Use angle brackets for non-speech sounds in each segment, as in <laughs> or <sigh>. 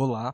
Olá!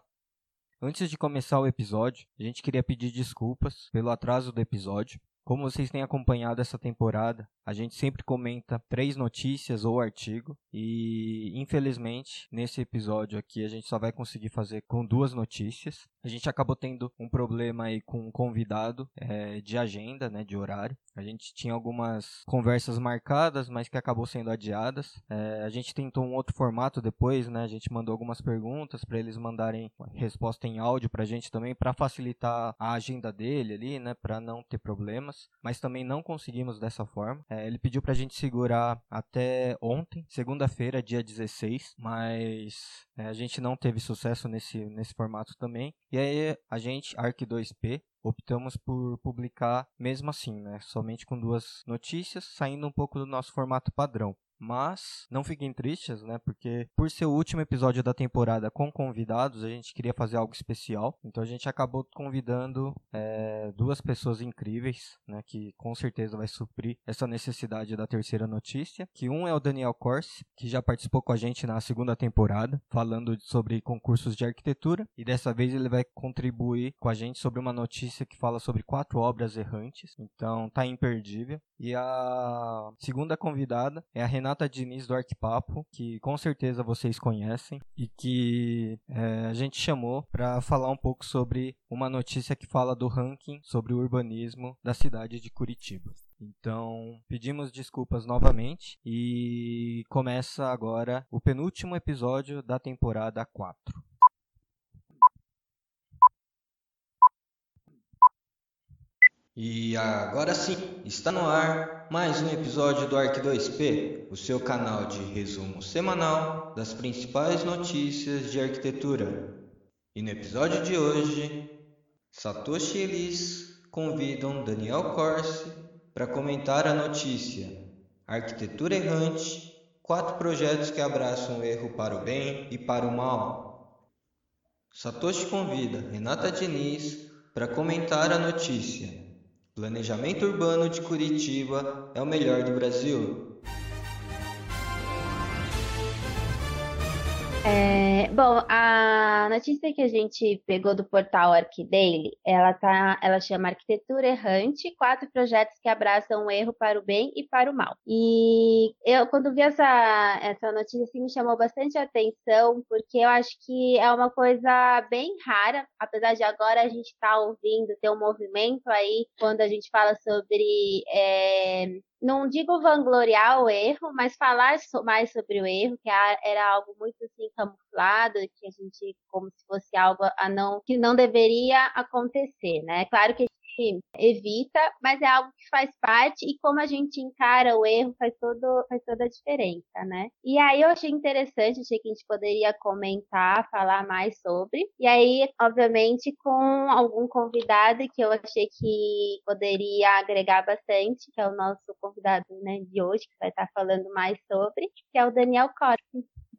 Antes de começar o episódio, a gente queria pedir desculpas pelo atraso do episódio. Como vocês têm acompanhado essa temporada, a gente sempre comenta três notícias ou artigo e infelizmente nesse episódio aqui a gente só vai conseguir fazer com duas notícias. A gente acabou tendo um problema aí com um convidado é, de agenda, né, de horário. A gente tinha algumas conversas marcadas, mas que acabou sendo adiadas. É, a gente tentou um outro formato depois, né? A gente mandou algumas perguntas para eles mandarem resposta em áudio para a gente também, para facilitar a agenda dele ali, né, para não ter problemas. Mas também não conseguimos dessa forma. É, ele pediu para a gente segurar até ontem, segunda-feira, dia 16, mas é, a gente não teve sucesso nesse, nesse formato também. E aí a gente, Arc2P, optamos por publicar mesmo assim, né? Somente com duas notícias, saindo um pouco do nosso formato padrão. Mas não fiquem tristes, né? Porque por ser o último episódio da temporada com convidados, a gente queria fazer algo especial. Então a gente acabou convidando é, duas pessoas incríveis, né? Que com certeza vai suprir essa necessidade da terceira notícia. Que um é o Daniel Corse, que já participou com a gente na segunda temporada, falando sobre concursos de arquitetura. E dessa vez ele vai contribuir com a gente sobre uma notícia que fala sobre quatro obras errantes. Então tá imperdível. E a segunda convidada é a Renata Renata Diniz do Arquipapo, que com certeza vocês conhecem e que é, a gente chamou para falar um pouco sobre uma notícia que fala do ranking sobre o urbanismo da cidade de Curitiba. Então, pedimos desculpas novamente e começa agora o penúltimo episódio da temporada 4. E agora sim, está no ar mais um episódio do Arc 2P, o seu canal de resumo semanal das principais notícias de arquitetura. E no episódio de hoje, Satoshi Elis convidam Daniel Corse para comentar a notícia Arquitetura Errante, quatro projetos que abraçam o erro para o bem e para o mal. Satoshi convida Renata Diniz para comentar a notícia Planejamento urbano de Curitiba é o melhor do Brasil. É, bom, a notícia que a gente pegou do portal Arquidaily, ela tá, ela chama Arquitetura Errante, quatro projetos que abraçam o erro para o bem e para o mal. E eu, quando vi essa, essa notícia, assim, me chamou bastante atenção, porque eu acho que é uma coisa bem rara, apesar de agora a gente estar tá ouvindo, ter um movimento aí, quando a gente fala sobre é, não digo vangloriar o erro, mas falar mais sobre o erro, que era algo muito assim camuflado, que a gente como se fosse algo a não que não deveria acontecer, né? Claro que evita, mas é algo que faz parte e como a gente encara o erro faz, todo, faz toda a diferença, né? E aí eu achei interessante, achei que a gente poderia comentar, falar mais sobre. E aí, obviamente, com algum convidado que eu achei que poderia agregar bastante, que é o nosso convidado né, de hoje, que vai estar falando mais sobre, que é o Daniel Corte.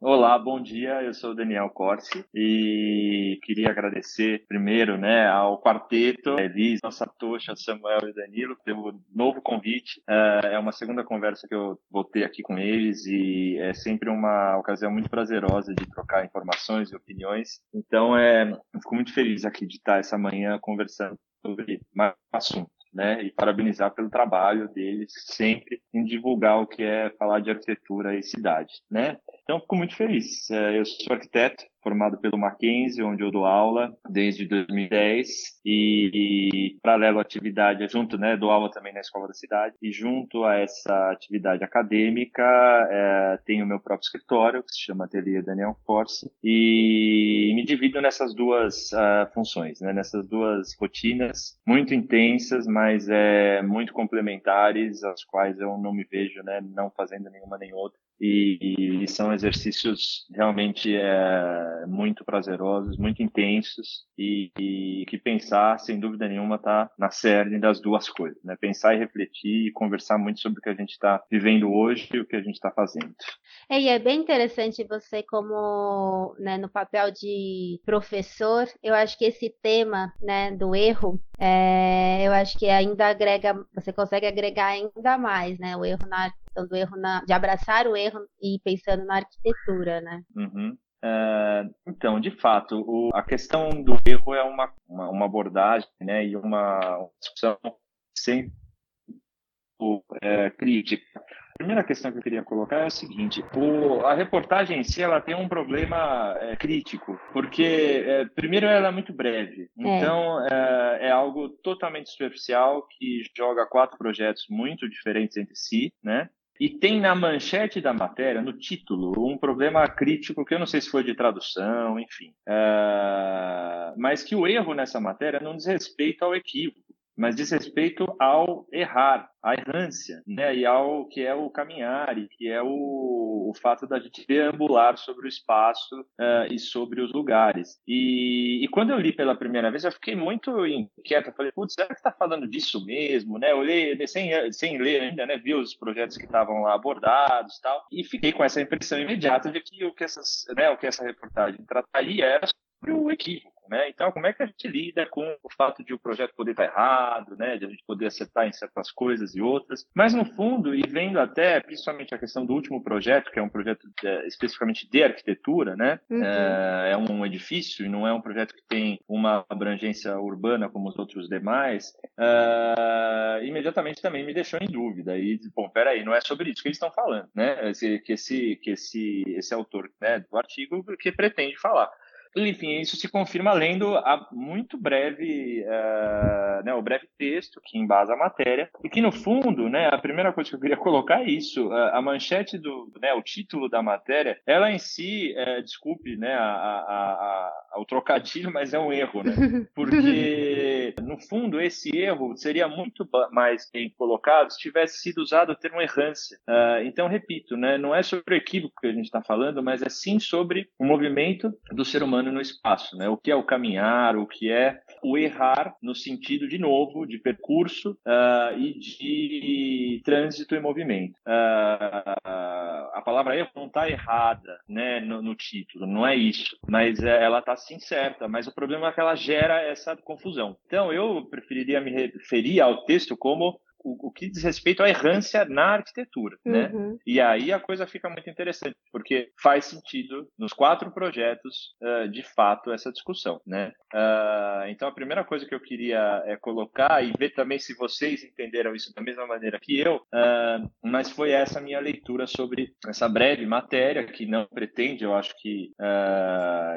Olá, bom dia. Eu sou o Daniel Corsi e queria agradecer primeiro, né, ao quarteto, Elis, a Satoshi, Samuel e Danilo pelo novo convite. É, é uma segunda conversa que eu vou ter aqui com eles e é sempre uma ocasião muito prazerosa de trocar informações e opiniões. Então, é, fico muito feliz aqui de estar essa manhã conversando sobre mais assunto né? E parabenizar pelo trabalho deles sempre em divulgar o que é falar de arquitetura e cidade, né? Então, fico muito feliz. É, eu sou arquiteto, formado pelo Mackenzie, onde eu dou aula desde 2010 e, e paralelo à atividade, junto, né, dou aula também na Escola da Cidade. E junto a essa atividade acadêmica é, tenho meu próprio escritório que se chama Ateliê Daniel Force. E me divido nessas duas uh, funções, né, nessas duas rotinas muito intensas, mas é, muito complementares, as quais eu não me vejo, né, não fazendo nenhuma nem outra e, e são exercícios realmente é, muito prazerosos, muito intensos e, e, que pensar, sem dúvida nenhuma, está na cerne das duas coisas, né? Pensar e refletir e conversar muito sobre o que a gente está vivendo hoje e o que a gente está fazendo. É, e é bem interessante você como né, no papel de professor, eu acho que esse tema né, do erro, é, eu acho que ainda agrega, você consegue agregar ainda mais, né? O erro na questão do erro na, de abraçar o erro e pensando na arquitetura, né? Uhum. Uh, então, de fato, o, a questão do erro é uma, uma, uma abordagem né, e uma discussão sempre é, crítica. A primeira questão que eu queria colocar é a seguinte: o, a reportagem em si ela tem um problema é, crítico, porque é, primeiro ela é muito breve, é. então é, é, algo totalmente superficial que joga quatro projetos muito diferentes entre si, né? E tem na manchete da matéria, no título, um problema crítico que eu não sei se foi de tradução, enfim, é, mas que o erro nessa matéria não diz respeito ao equívoco mas diz respeito ao errar, à errância, né? E ao que é o caminhar, e que é o, o fato da gente deambular sobre o espaço uh, e sobre os lugares. E, e, quando eu li pela primeira vez, eu fiquei muito inquieto. Eu falei, putz, será que está falando disso mesmo, né? Eu li sem, sem ler ainda, né? Vi os projetos que estavam lá abordados, tal, e fiquei com essa impressão imediata de que o que essas, né? O que essa reportagem trataria era sobre o equívoco né? Então, como é que a gente lida com o fato de o projeto poder estar errado, né? de a gente poder acertar em certas coisas e outras? Mas, no fundo, e vendo até, principalmente a questão do último projeto, que é um projeto de, especificamente de arquitetura, né? Uhum. É, é, um edifício e não é um projeto que tem uma abrangência urbana como os outros demais, uh, imediatamente também me deixou em dúvida. E, bom, peraí, não é sobre isso que eles estão falando, né? Esse, que esse, que esse, esse autor né, do artigo que pretende falar enfim, isso se confirma lendo a muito breve, uh, né, o breve texto que embasa a matéria, e que no fundo, né, a primeira coisa que eu queria colocar é isso, a, a manchete do, né, o título da matéria, ela em si, é, desculpe, né, a, a, a, o trocadilho, mas é um erro, né, <laughs> porque no fundo esse erro seria muito mais bem colocado se tivesse sido usado o termo errância. Uh, então, repito, né, não é sobre o equívoco que a gente está falando, mas é sim sobre o movimento do ser humano no espaço, né? O que é o caminhar, o que é o errar no sentido de novo de percurso uh, e de trânsito e movimento. Uh, a palavra erro não está errada, né, no, no, título, não é isso, mas é, ela está sim certa. Mas o problema é que ela gera essa confusão. Então eu preferiria me referir ao texto como o, o, que diz respeito à errância na arquitetura, né? uhum. né? E aí a coisa fica muito interessante, porque faz sentido nos quatro projetos, uh, de fato, essa discussão, né? Uh, então a primeira coisa que eu queria é colocar e ver também se vocês entenderam isso da mesma maneira que eu, uh, mas foi essa minha leitura sobre essa breve matéria que não pretende, eu acho que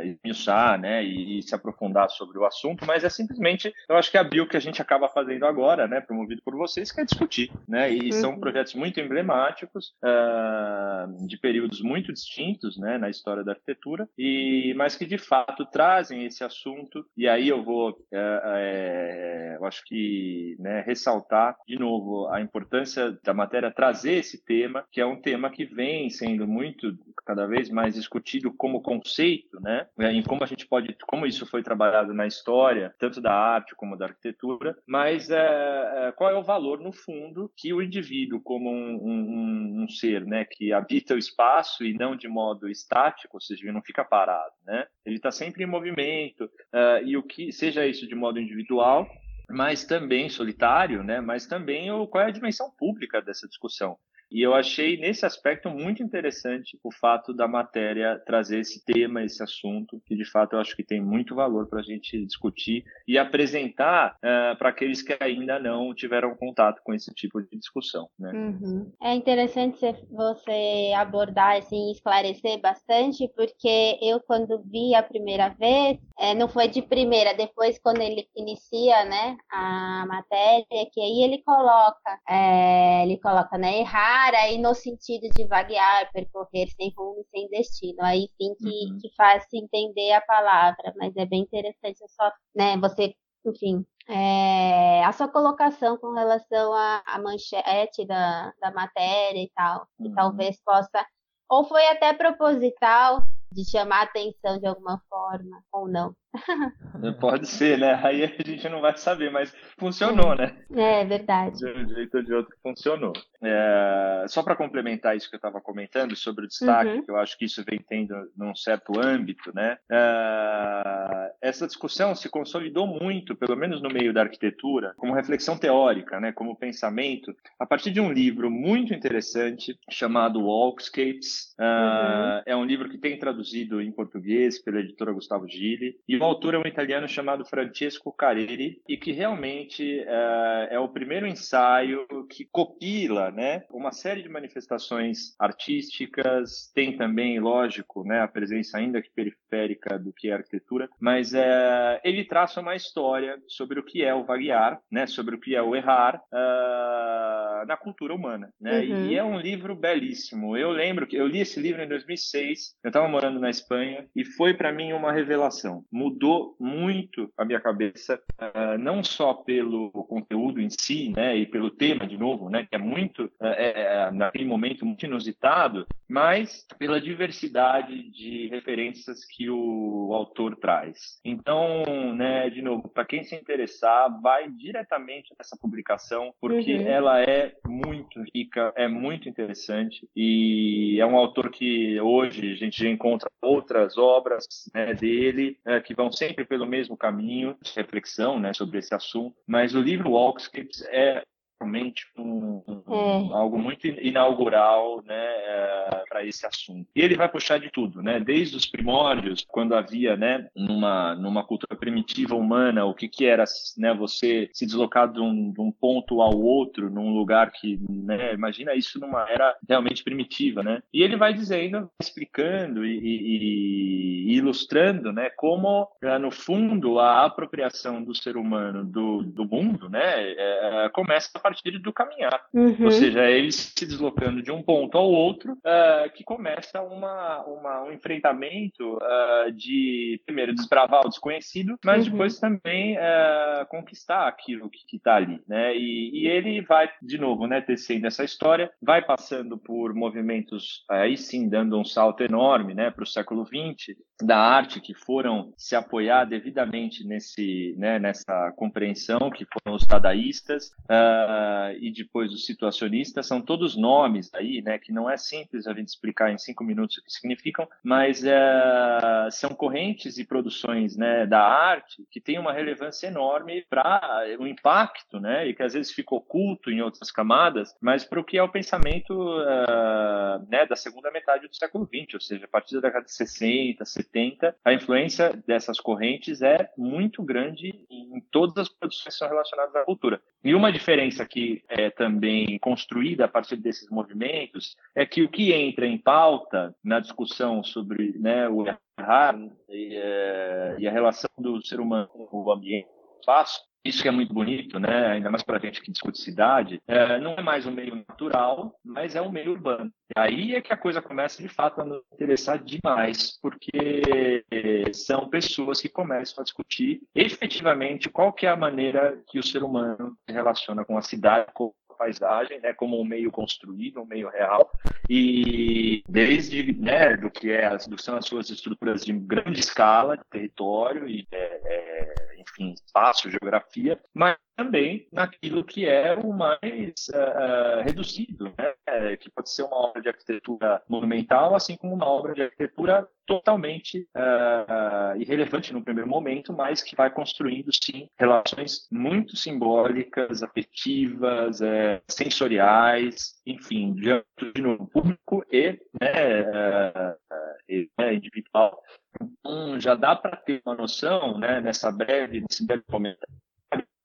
esmiuçar, né, e, e, se aprofundar sobre o assunto, mas é simplesmente, eu acho que abriu o que a gente acaba fazendo agora, né, promovido por vocês, quer discutir, né? E uhum. são projetos muito emblemáticos, uh, de períodos muito distintos, né, na história da arquitetura, e mas que de fato trazem esse assunto. E aí eu vou, é, eu acho que, né, ressaltar de novo a importância da matéria trazer esse tema, que é um tema que vem sendo muito cada vez mais discutido como conceito, né? Em como a gente pode, como isso foi trabalhado na história, tanto da arte como da arquitetura, mas qual é o valor no fundo, que o indivíduo, como um, um, um, ser né, que habita o espaço e não de modo estático, ou seja, ele não fica parado, né? ele está sempre em movimento, uh, e o que seja isso de modo individual, mas também solitário, né? mas também o, qual é a dimensão pública dessa discussão. E eu achei nesse aspecto muito interessante o fato da matéria trazer esse tema, esse assunto, que de fato eu acho que tem muito valor para a gente discutir e apresentar uh, para aqueles que ainda não tiveram contato com esse tipo de discussão. Né? Uhum. É interessante você abordar assim, esclarecer bastante, porque eu quando vi a primeira vez, é, não foi de primeira, depois quando ele inicia né, a matéria, que aí ele coloca, é, ele coloca né, errar aí no sentido de vaguear, percorrer sem rumo, sem destino. Aí sim que, uhum. que faz se entender a palavra, mas é bem interessante só, né, você, enfim, é, a sua colocação com relação à, à manchete da, da matéria e tal, que uhum. talvez possa, ou foi até proposital, de chamar atenção de alguma forma, ou não. <laughs> Pode ser, né? Aí a gente não vai saber, mas funcionou, né? É, verdade. De um jeito ou de outro funcionou. É, só para complementar isso que eu estava comentando sobre o destaque, uhum. que eu acho que isso vem tendo num certo âmbito, né? É, essa discussão se consolidou muito, pelo menos no meio da arquitetura, como reflexão teórica, né, como pensamento, a partir de um livro muito interessante chamado Walkscapes. Uh, uhum. É um livro que tem traduzido em português pela editora Gustavo Gili, e o autor é um italiano chamado Francesco Careri, e que realmente uh, é o primeiro ensaio que copila né, uma série de manifestações artísticas, tem também, lógico, né, a presença ainda que periférica do que é arquitetura, mas é, ele traça uma história sobre o que é o vaguear, né, sobre o que é o errar uh, na cultura humana. Né? Uhum. E é um livro belíssimo. Eu lembro que eu li esse livro em 2006, eu estava morando na Espanha, e foi para mim uma revelação. Mudou muito a minha cabeça, uh, não só pelo conteúdo em si, né, e pelo tema, de novo, né, que é muito, uh, é, naquele momento, muito inusitado, mas pela diversidade de referências que o autor traz. Então, né, de novo, para quem se interessar, vai diretamente nessa publicação, porque uhum. ela é muito rica, é muito interessante e é um autor que hoje a gente já encontra outras obras né, dele é, que vão sempre pelo mesmo caminho de reflexão né, sobre esse assunto, mas o livro Walkscapes é realmente um, um, é. algo muito inaugural né, é, para esse assunto. E ele vai puxar de tudo, né, desde os primórdios, quando havia né, numa, numa cultura primitiva humana, o que, que era né, você se deslocar de um, de um ponto ao outro, num lugar que, né, imagina isso numa era realmente primitiva. Né? E ele vai dizendo, explicando e, e, e ilustrando né, como, é, no fundo, a apropriação do ser humano do, do mundo né, é, começa a partir do caminhar. Uhum. Ou seja, é eles se deslocando de um ponto ao outro, uh, que começa uma, uma, um enfrentamento uh, de, primeiro, desbravar o desconhecido, mas uhum. depois também uh, conquistar aquilo que está ali. Né? E, e, ele vai, de novo, né, tecendo essa história, vai passando por movimentos, aí sim, dando um salto enorme né, para o século XX, da arte que foram se apoiar devidamente nesse, né, nessa compreensão, que foram os dadaístas, uh, e depois os situacionistas, são todos nomes aí, né, que não é simples a gente explicar em cinco minutos o que significam, mas uh, são correntes e produções né, da arte que têm uma relevância enorme para o impacto, né, e que às vezes fica oculto em outras camadas, mas para o que é o pensamento uh, né, da segunda metade do século XX, ou seja, a partir da década de 60, 70, a influência dessas correntes é muito grande em todas as produções que são relacionadas à cultura. E uma diferença que é também construída a partir desses movimentos é que o que entra em pauta na discussão sobre né, o errar e, é, e a relação do ser humano com o ambiente, espaço, isso que é muito bonito, né? ainda mais para a gente que discute cidade, é, não é mais um meio natural, mas é um meio urbano. Aí é que a coisa começa de fato a nos interessar demais, porque são pessoas que começam a discutir efetivamente qual que é a maneira que o ser humano se relaciona com a cidade, com paisagem, né, como um meio construído, um meio real, e desde né, do que é, do são as suas estruturas de grande escala, de território e é, é, enfim, espaço, geografia, mas também naquilo que é o mais uh, reduzido, né? que pode ser uma obra de arquitetura monumental, assim como uma obra de arquitetura totalmente uh, irrelevante no primeiro momento, mas que vai construindo, sim, relações muito simbólicas, afetivas, sensoriais, enfim, diante do público e, né, e né, individual. Então, já dá para ter uma noção, né, nessa breve, nesse breve comentário,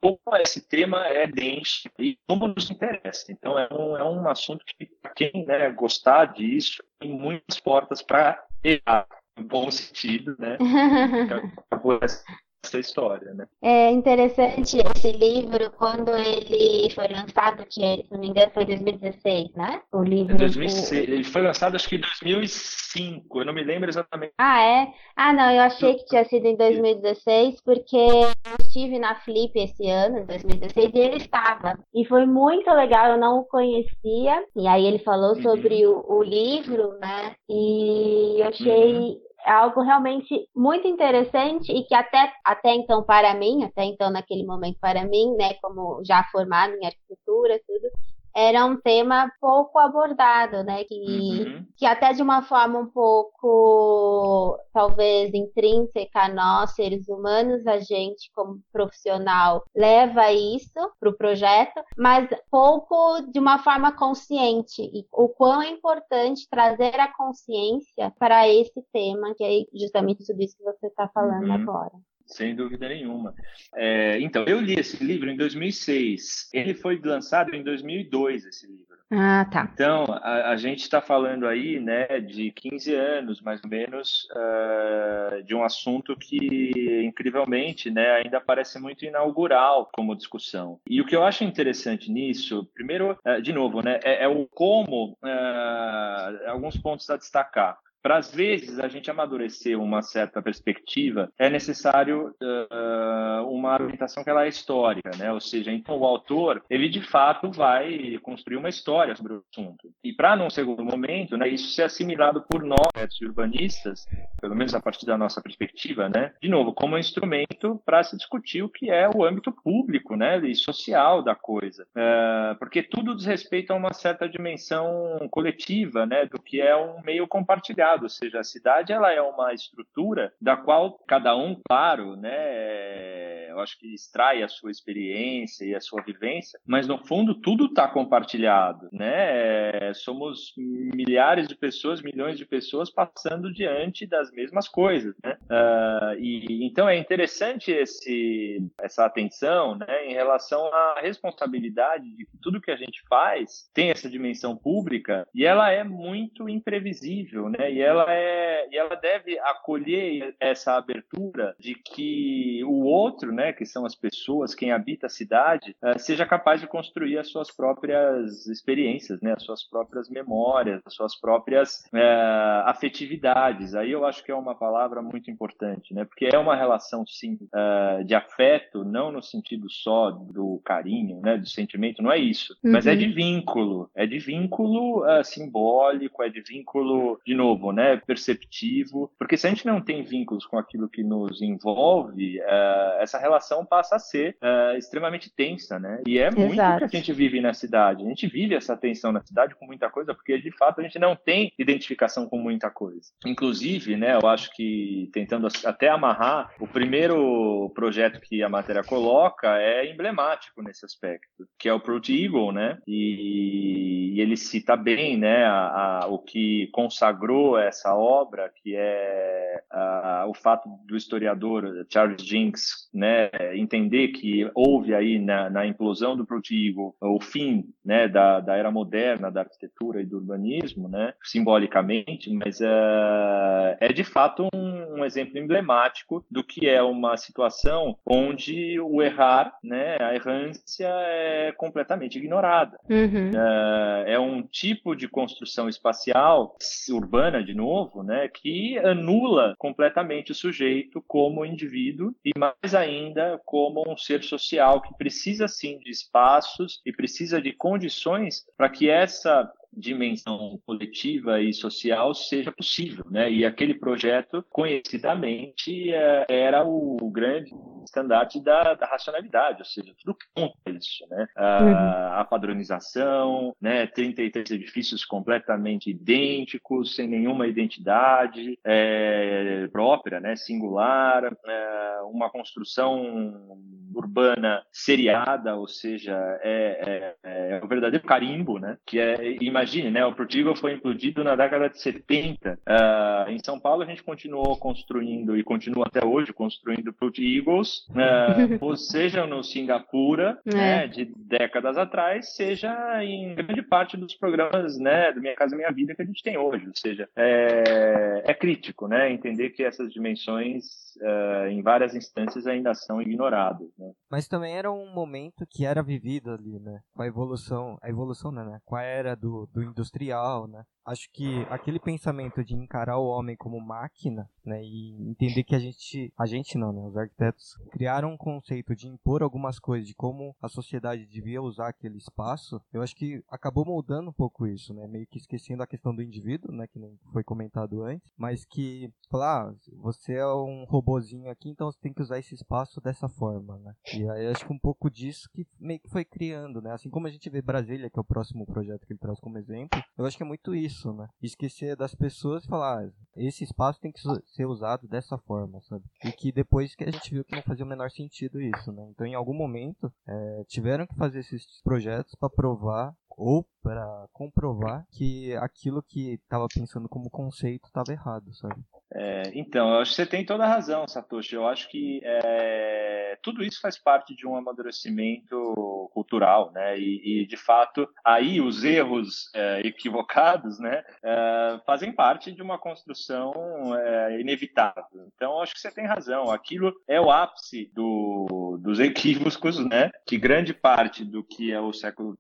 como esse tema é denso e como nos interessa. Então, é um, é um assunto que, quem né, gostar disso, tem muitas portas para errar, no bom sentido, né? <laughs> essa história, né? É interessante esse livro quando ele foi lançado, que se não me engano foi em 2016, né? O livro. 2006. Ele foi lançado acho que em 2005, eu não me lembro exatamente. Ah, é? Ah, não, eu achei que tinha sido em 2016, porque eu estive na Flip esse ano, em 2016, e ele estava. E foi muito legal, eu não o conhecia. E aí ele falou uhum. sobre o, o, livro, né? E eu achei. Uhum é algo realmente muito interessante e que até, até então para mim, até então naquele momento para mim, né, como já formada em arquitetura, tudo, era um tema pouco abordado, né? Que, uhum. que até de uma forma um pouco, talvez, intrínseca a nós, seres humanos, a gente, como profissional, leva isso para o projeto, mas pouco de uma forma consciente. E o quão é importante trazer a consciência para esse tema, que é justamente tudo isso que você está falando uhum. agora. Sem dúvida nenhuma. É, então, eu li esse livro em 2006. Ele foi lançado em 2002, esse livro. Ah, tá. Então, a, a gente está falando aí, né, de 15 anos, mais ou menos, uh, de um assunto que, incrivelmente, né, ainda parece muito inaugural como discussão. E o que eu acho interessante nisso, primeiro, uh, de novo, né, é, é o como, uh, alguns pontos a destacar. Para às vezes a gente amadurecer uma certa perspectiva, é necessário uh, uma argumentação que ela é histórica, né? Ou seja, então o autor ele de fato vai construir uma história sobre o assunto. E para num segundo momento, né, isso ser assimilado por nós urbanistas, pelo menos a partir da nossa perspectiva, né? De novo, como um instrumento para se discutir o que é o âmbito público, né? E social da coisa, uh, porque tudo diz respeito a uma certa dimensão coletiva, né? Do que é um meio compartilhado ou seja, a cidade ela é uma estrutura da qual cada um, claro, né, é, eu acho que extrai a sua experiência e a sua vivência, mas no fundo tudo está compartilhado, né? É, somos milhares de pessoas, milhões de pessoas passando diante das mesmas coisas, né? Uh, e então é interessante esse essa atenção, né, em relação à responsabilidade de que tudo que a gente faz tem essa dimensão pública e ela é muito imprevisível, né? E ela é e ela deve acolher essa abertura de que o outro, né, que são as pessoas, quem habita a cidade, uh, seja capaz de construir as suas próprias experiências, né, as suas próprias memórias, as suas próprias uh, afetividades. Aí eu acho que é uma palavra muito importante, né, porque é uma relação sim uh, de afeto, não no sentido só do carinho, né, do sentimento, não é isso, uhum. mas é de vínculo, é de vínculo simbólico, é de vínculo de novo, né, perceptivo, porque se a gente não tem vínculos com aquilo que nos envolve, uh, essa relação passa a ser uh, extremamente tensa, né? E é muito Exato. que a gente vive na cidade. A gente vive essa tensão na cidade com muita coisa, porque de fato a gente não tem identificação com muita coisa. Inclusive, né, eu acho que tentando até amarrar, o primeiro projeto que a matéria coloca é emblemático nesse aspecto, que é o Prout Eagle, né? E, e ele cita bem, né, a, a, o que consagrou essa obra, que é a, o fato do historiador Charles Jinks né, entender que houve aí na, na implosão do Protigo o fim né, da, da era moderna da arquitetura e do urbanismo, né, simbolicamente, mas uh, é de fato um, um, exemplo emblemático do que é uma situação onde o errar, né, a errância é completamente ignorada. Uhum. Uh, é um tipo de construção espacial urbana, de novo, né, que anula completamente o sujeito como indivíduo e mais ainda como um ser social que precisa sim de espaços e precisa de condições para que essa dimensão coletiva e social seja possível, né? E aquele projeto, conhecidamente, é, era o grande estandarte da, da racionalidade, ou seja, tudo conta isso, né? A, uhum. a padronização, né? 33 edifícios completamente idênticos, sem nenhuma identidade é, própria, né? Singular, é, uma construção urbana seriada, ou seja, é, é, é o verdadeiro carimbo, né? Que é, imagine, né? O Portugal foi implodido na década de 70. Uh, ah, em São Paulo a gente continuou construindo e continua até hoje construindo Put Eagles, uh, seja no Singapura, é. né, de décadas atrás, seja em grande parte dos programas, né, do Minha Casa Minha Vida que a gente tem hoje. Ou seja, é, é crítico, né, entender que essas dimensões uh, em várias instâncias ainda são ignoradas. Né? Mas também era um momento que era vivido ali, né? Com a evolução, a evolução, né? né com a era do, do industrial, né? acho que aquele pensamento de encarar o homem como máquina, né, e entender que a gente, a gente não, né, os arquitetos criaram um conceito de impor algumas coisas de como a sociedade devia usar aquele espaço, eu acho que acabou moldando um pouco isso, né, meio que esquecendo a questão do indivíduo, né, que nem foi comentado antes, mas que, falar, ah, você é um robozinho aqui, então você tem que usar esse espaço dessa forma, né. E aí acho que um pouco disso que meio que foi criando, né? Assim como a gente vê Brasília, que é o próximo projeto que ele traz como exemplo, eu acho que é muito isso, né? Esquecer das pessoas e falar, ah, esse espaço tem que ser usado dessa forma, sabe? E que depois que a gente viu que não fazia o menor sentido isso, né? Então em algum momento é, tiveram que fazer esses projetos para provar ou para comprovar que aquilo que estava pensando como conceito estava errado, sabe? É, então, eu acho que você tem toda a razão, Satoshi. Eu acho que é, tudo isso faz parte de um amadurecimento cultural, né? E, e de fato, aí os erros é, equivocados, né, é, fazem parte de uma construção é, inevitável. Então, acho que você tem razão. Aquilo é o ápice do, dos equívocos, né? Que grande parte do que é o século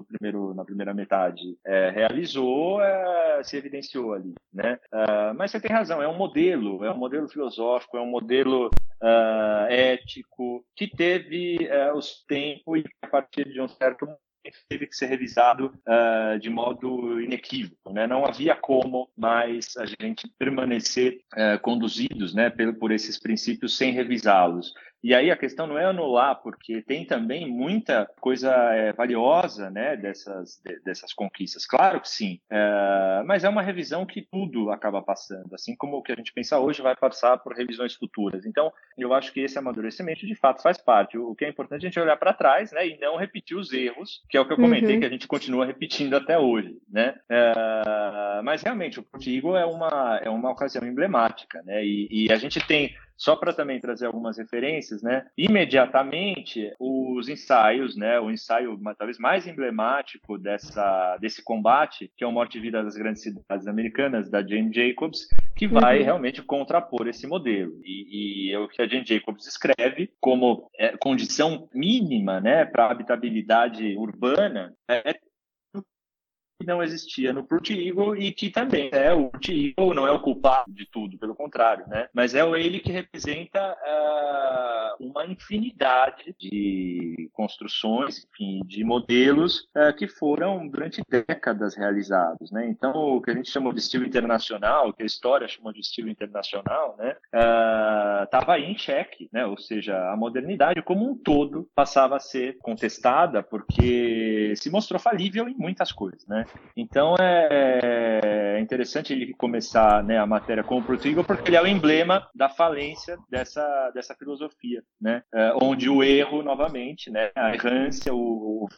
no primeiro, na primeira metade é, realizou, é, se evidenciou ali, né? Uh, mas você tem razão, é um modelo, é um modelo filosófico, é um modelo uh, ético que teve uh, os tempos e a partir de um certo momento teve que ser revisado uh, de modo inequívoco. Né? Não havia como mais a gente permanecer uh, conduzidos né, por, por esses princípios sem revisá-los. E aí a questão não é anular, porque tem também muita coisa é, valiosa né, dessas, de, dessas conquistas. Claro que sim, é, mas é uma revisão que tudo acaba passando, assim como o que a gente pensa hoje vai passar por revisões futuras. Então, eu acho que esse amadurecimento de fato faz parte. O, o que é importante é a gente olhar para trás né, e não repetir os erros, que é o que eu comentei, uhum. que a gente continua repetindo até hoje. Né? É, mas realmente, o Portigo é uma, é uma ocasião emblemática, né? e, e a gente tem só para também trazer algumas referências, né? Imediatamente os ensaios, né? O ensaio talvez mais emblemático dessa desse combate, que é o Morte e Vida das Grandes Cidades Americanas da Jane Jacobs, que vai uhum. realmente contrapor esse modelo. E, e é o que a Jane Jacobs escreve como é, condição mínima, né, para habitabilidade urbana é que não existia no Purt Eagle e que também é o Purt Eagle não é o culpado de tudo, pelo contrário, né? Mas é ele que representa uh, uma infinidade de construções, enfim, de modelos uh, que foram durante décadas realizados, né? Então, o que a gente chama de estilo internacional, que a história chamou de estilo internacional, né? Estava uh, aí em xeque, né? Ou seja, a modernidade como um todo passava a ser contestada porque se mostrou falível em muitas coisas, né? Então é, é interessante ele começar né, a matéria com o Portugal porque ele é o emblema da falência dessa, dessa filosofia, né? É, onde o erro, novamente, né, a errância, o, o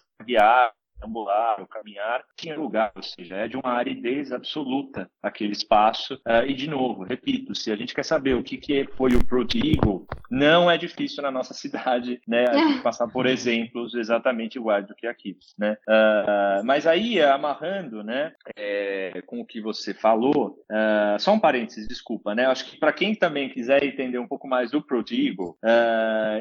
ambular, o caminhar, tinha lugar, ou seja, é de uma aridez absoluta aquele espaço. Uh, e, de novo, repito, se a gente quer saber o que, que foi o Proto Eagle, não é difícil na nossa <laughs> cidade né, a gente passar por exemplos exatamente iguais do que aqui. Né? Uh, mas aí, amarrando né, é, com o que você falou, uh, só um parênteses, desculpa, né? Acho que para quem também quiser entender um pouco mais do Proto Eagle,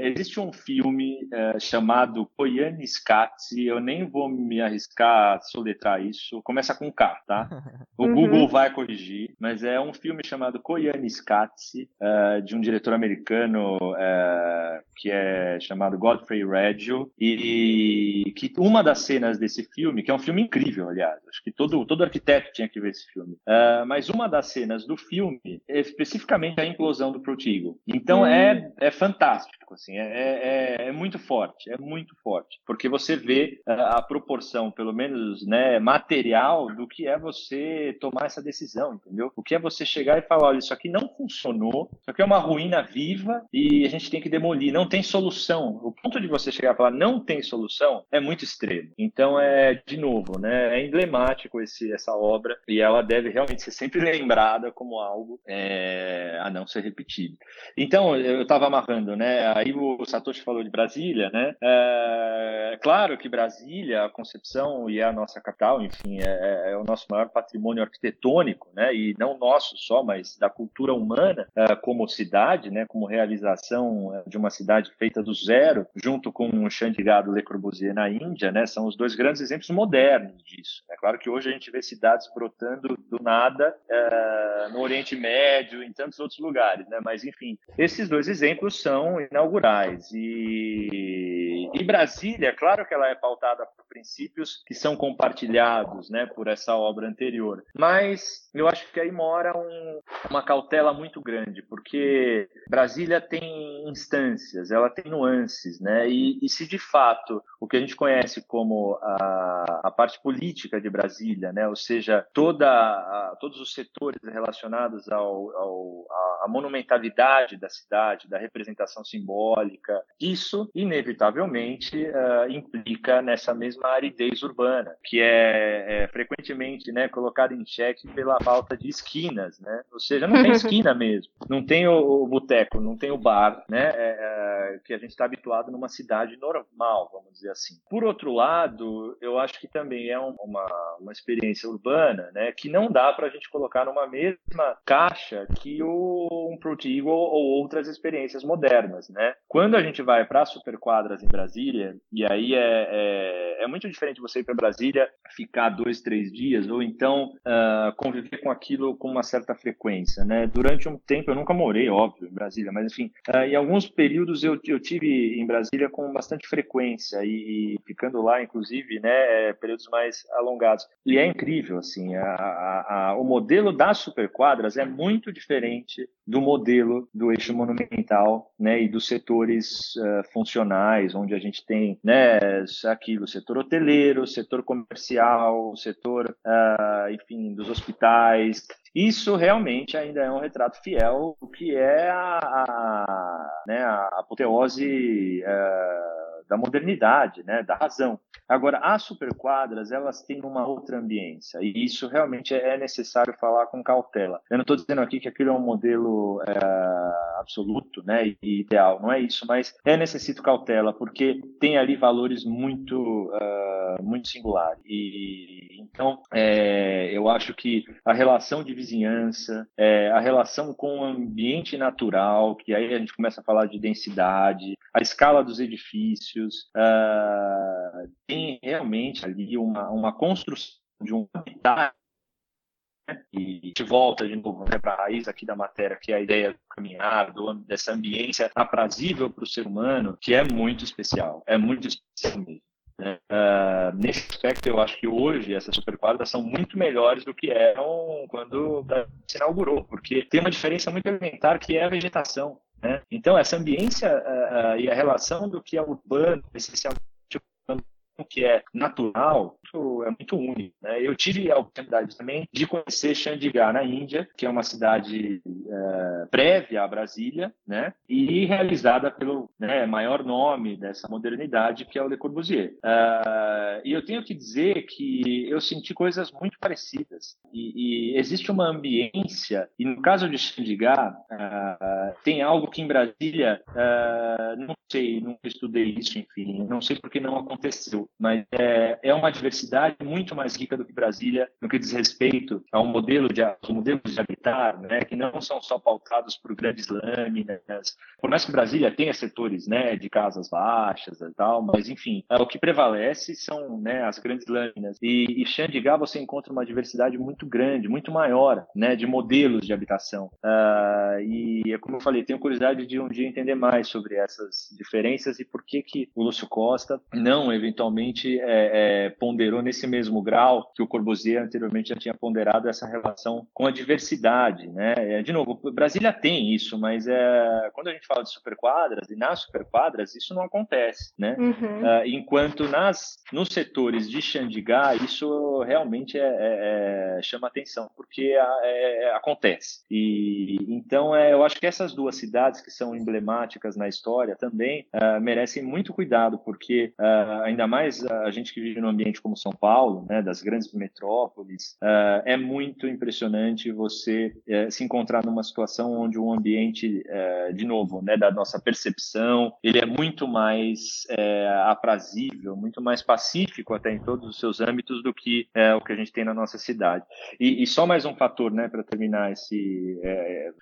existe um filme chamado Koyaanisqatsi, eu nem vou me me arriscar a soletrar isso. Começa com K, tá? <laughs> O uhum. Google vai corrigir, mas é um filme chamado Koyaanisqatsi, uh, de um diretor americano uh, que é chamado Godfrey Reggio, e que uma das cenas desse filme, que é um filme incrível, aliás, acho que todo, todo arquiteto tinha que ver esse filme, uh, mas uma das cenas do filme é especificamente a implosão do Protigo. Então uhum. é, é fantástico, assim, é, é, é, muito forte, é muito forte, porque você vê a proporção pelo menos, né, material do que é você tomar essa decisão, entendeu? O que é você chegar e falar, olha, isso aqui não funcionou, isso aqui é uma ruína viva e a gente tem que demolir, não tem solução. O ponto de você chegar e falar não tem solução é muito extremo. Então é, de novo, né, é emblemático esse, essa obra e ela deve realmente ser sempre lembrada como algo é, a não ser repetido. Então, eu estava amarrando, né, aí o Satoshi falou de Brasília, né, é, claro que Brasília, a Concepção e é a nossa capital, enfim, é, é, é, o nosso maior patrimônio arquitetônico, né, e não nosso só, mas da cultura humana uh, como cidade, né, como realização é, de uma cidade feita do zero, junto com o Chandigarh do Le Corbusier na Índia, né, são os dois grandes exemplos modernos disso. É claro que hoje a gente vê cidades brotando do nada no Oriente Médio, em tantos outros lugares, né, mas enfim, esses dois exemplos são inaugurais e, e Brasília, claro que ela é pautada por princípios princípios que são compartilhados né, por essa obra anterior. Mas eu acho que aí mora um, uma cautela muito grande, porque Brasília tem instâncias, ela tem nuances, né? E, e, se de fato o que a gente conhece como a, a parte política de Brasília, né? Ou seja, toda a, todos os setores relacionados ao, ao, à monumentalidade da cidade, da representação simbólica, isso inevitavelmente uh, implica nessa mesma aridez urbana, que é, é frequentemente, né, colocada em xeque pela falta de esquinas, né? Ou seja, não tem <laughs> esquina mesmo, não tem o, o boteco, não tem o bar, né? É, é, que a gente está habituado numa cidade normal, vamos dizer assim. Por outro lado, eu acho que também é um, uma, uma experiência urbana, né? Que não dá para a gente colocar numa mesma caixa que o, um Protigo ou outras experiências modernas, né? Quando a gente vai para superquadras em Brasília, e aí é, é, é muito diferente você ir para Brasília, ficar dois, três dias, ou então uh, conviver com aquilo com uma certa frequência, né? Durante um tempo, eu nunca morei, óbvio, em Brasília, mas enfim, uh, em alguns períodos eu, eu tive em Brasília com bastante frequência e, e ficando lá, inclusive, né, é, períodos mais alongados. E é incrível, assim, a, a, a, o modelo das superquadras é muito diferente do modelo do eixo monumental, né, e dos setores uh, funcionais, onde a gente tem, né, aquilo, setor hoteleiro, setor comercial, setor, uh, enfim, dos hospitais, isso realmente ainda é um retrato fiel do que é a, a, né, a apoteose uh, da modernidade, né, da razão. Agora, as superquadras, elas têm uma outra ambiência, e isso realmente é necessário falar com cautela. Eu não estou dizendo aqui que aquilo é um modelo uh, absoluto né, e ideal, não é isso, mas é necessário cautela, porque tem ali valores muito, uh, muito singulares. E, então, é, eu acho que a relação de vizinhança, é, a relação com o ambiente natural, que aí a gente começa a falar de densidade, a escala dos edifícios, uh, tem realmente ali uma, uma construção de um habitat né? e te volta de novo né, para a raiz aqui da matéria, que é a ideia do caminhar, do, dessa ambiência aprazível para o ser humano, que é muito especial, é muito especial mesmo. Uh, nesse aspecto, eu acho que hoje essas superquadras são muito melhores do que eram quando se inaugurou, porque tem uma diferença muito elementar que é a vegetação. Né? Então, essa ambiência uh, uh, e a relação do que é urbano, essencialmente que é natural, é muito único. Né? Eu tive a oportunidade também de conhecer Chandigarh, na Índia, que é uma cidade é, prévia a Brasília, né? e realizada pelo né, maior nome dessa modernidade, que é o Le Corbusier. Uh, e eu tenho que dizer que eu senti coisas muito parecidas. E, e existe uma ambiência, e no caso de Chandigarh, uh, tem algo que em Brasília, uh, não sei, não estudei isso, enfim, não sei porque não aconteceu, mas é, é uma diversidade muito mais rica do que Brasília no que diz respeito ao modelo de, modelos de habitar, né, que não são só pautados por grandes lâminas. Por mais que Brasília tenha setores né, de casas baixas e tal, mas enfim, é, o que prevalece são né, as grandes lâminas. E, e Chandigarh você encontra uma diversidade muito grande, muito maior, né, de modelos de habitação. Uh, e, como eu falei, tenho curiosidade de um dia entender mais sobre essas diferenças e por que que o Lúcio Costa não eventualmente é, é, ponderou nesse mesmo grau que o Corbusier anteriormente já tinha ponderado essa relação com a diversidade, né? É, de novo, Brasília tem isso, mas é, quando a gente fala de superquadras e nas superquadras isso não acontece, né? Uhum. Uh, enquanto nas nos setores de Chandigarh isso realmente é, é, é chama atenção porque acontece. E então eu acho que essas duas cidades que são emblemáticas na história também uh, merecem muito cuidado porque uh, ainda mais a gente que vive num ambiente como São Paulo, né, das grandes metrópoles, uh, é muito impressionante você uh, se encontrar numa situação onde um ambiente, uh, de novo, né, da nossa percepção, ele é muito mais é, aprazível, muito mais pacífico até em todos os seus âmbitos do que o que a gente tem na nossa cidade. E, e só mais um fator, né, para terminar esse,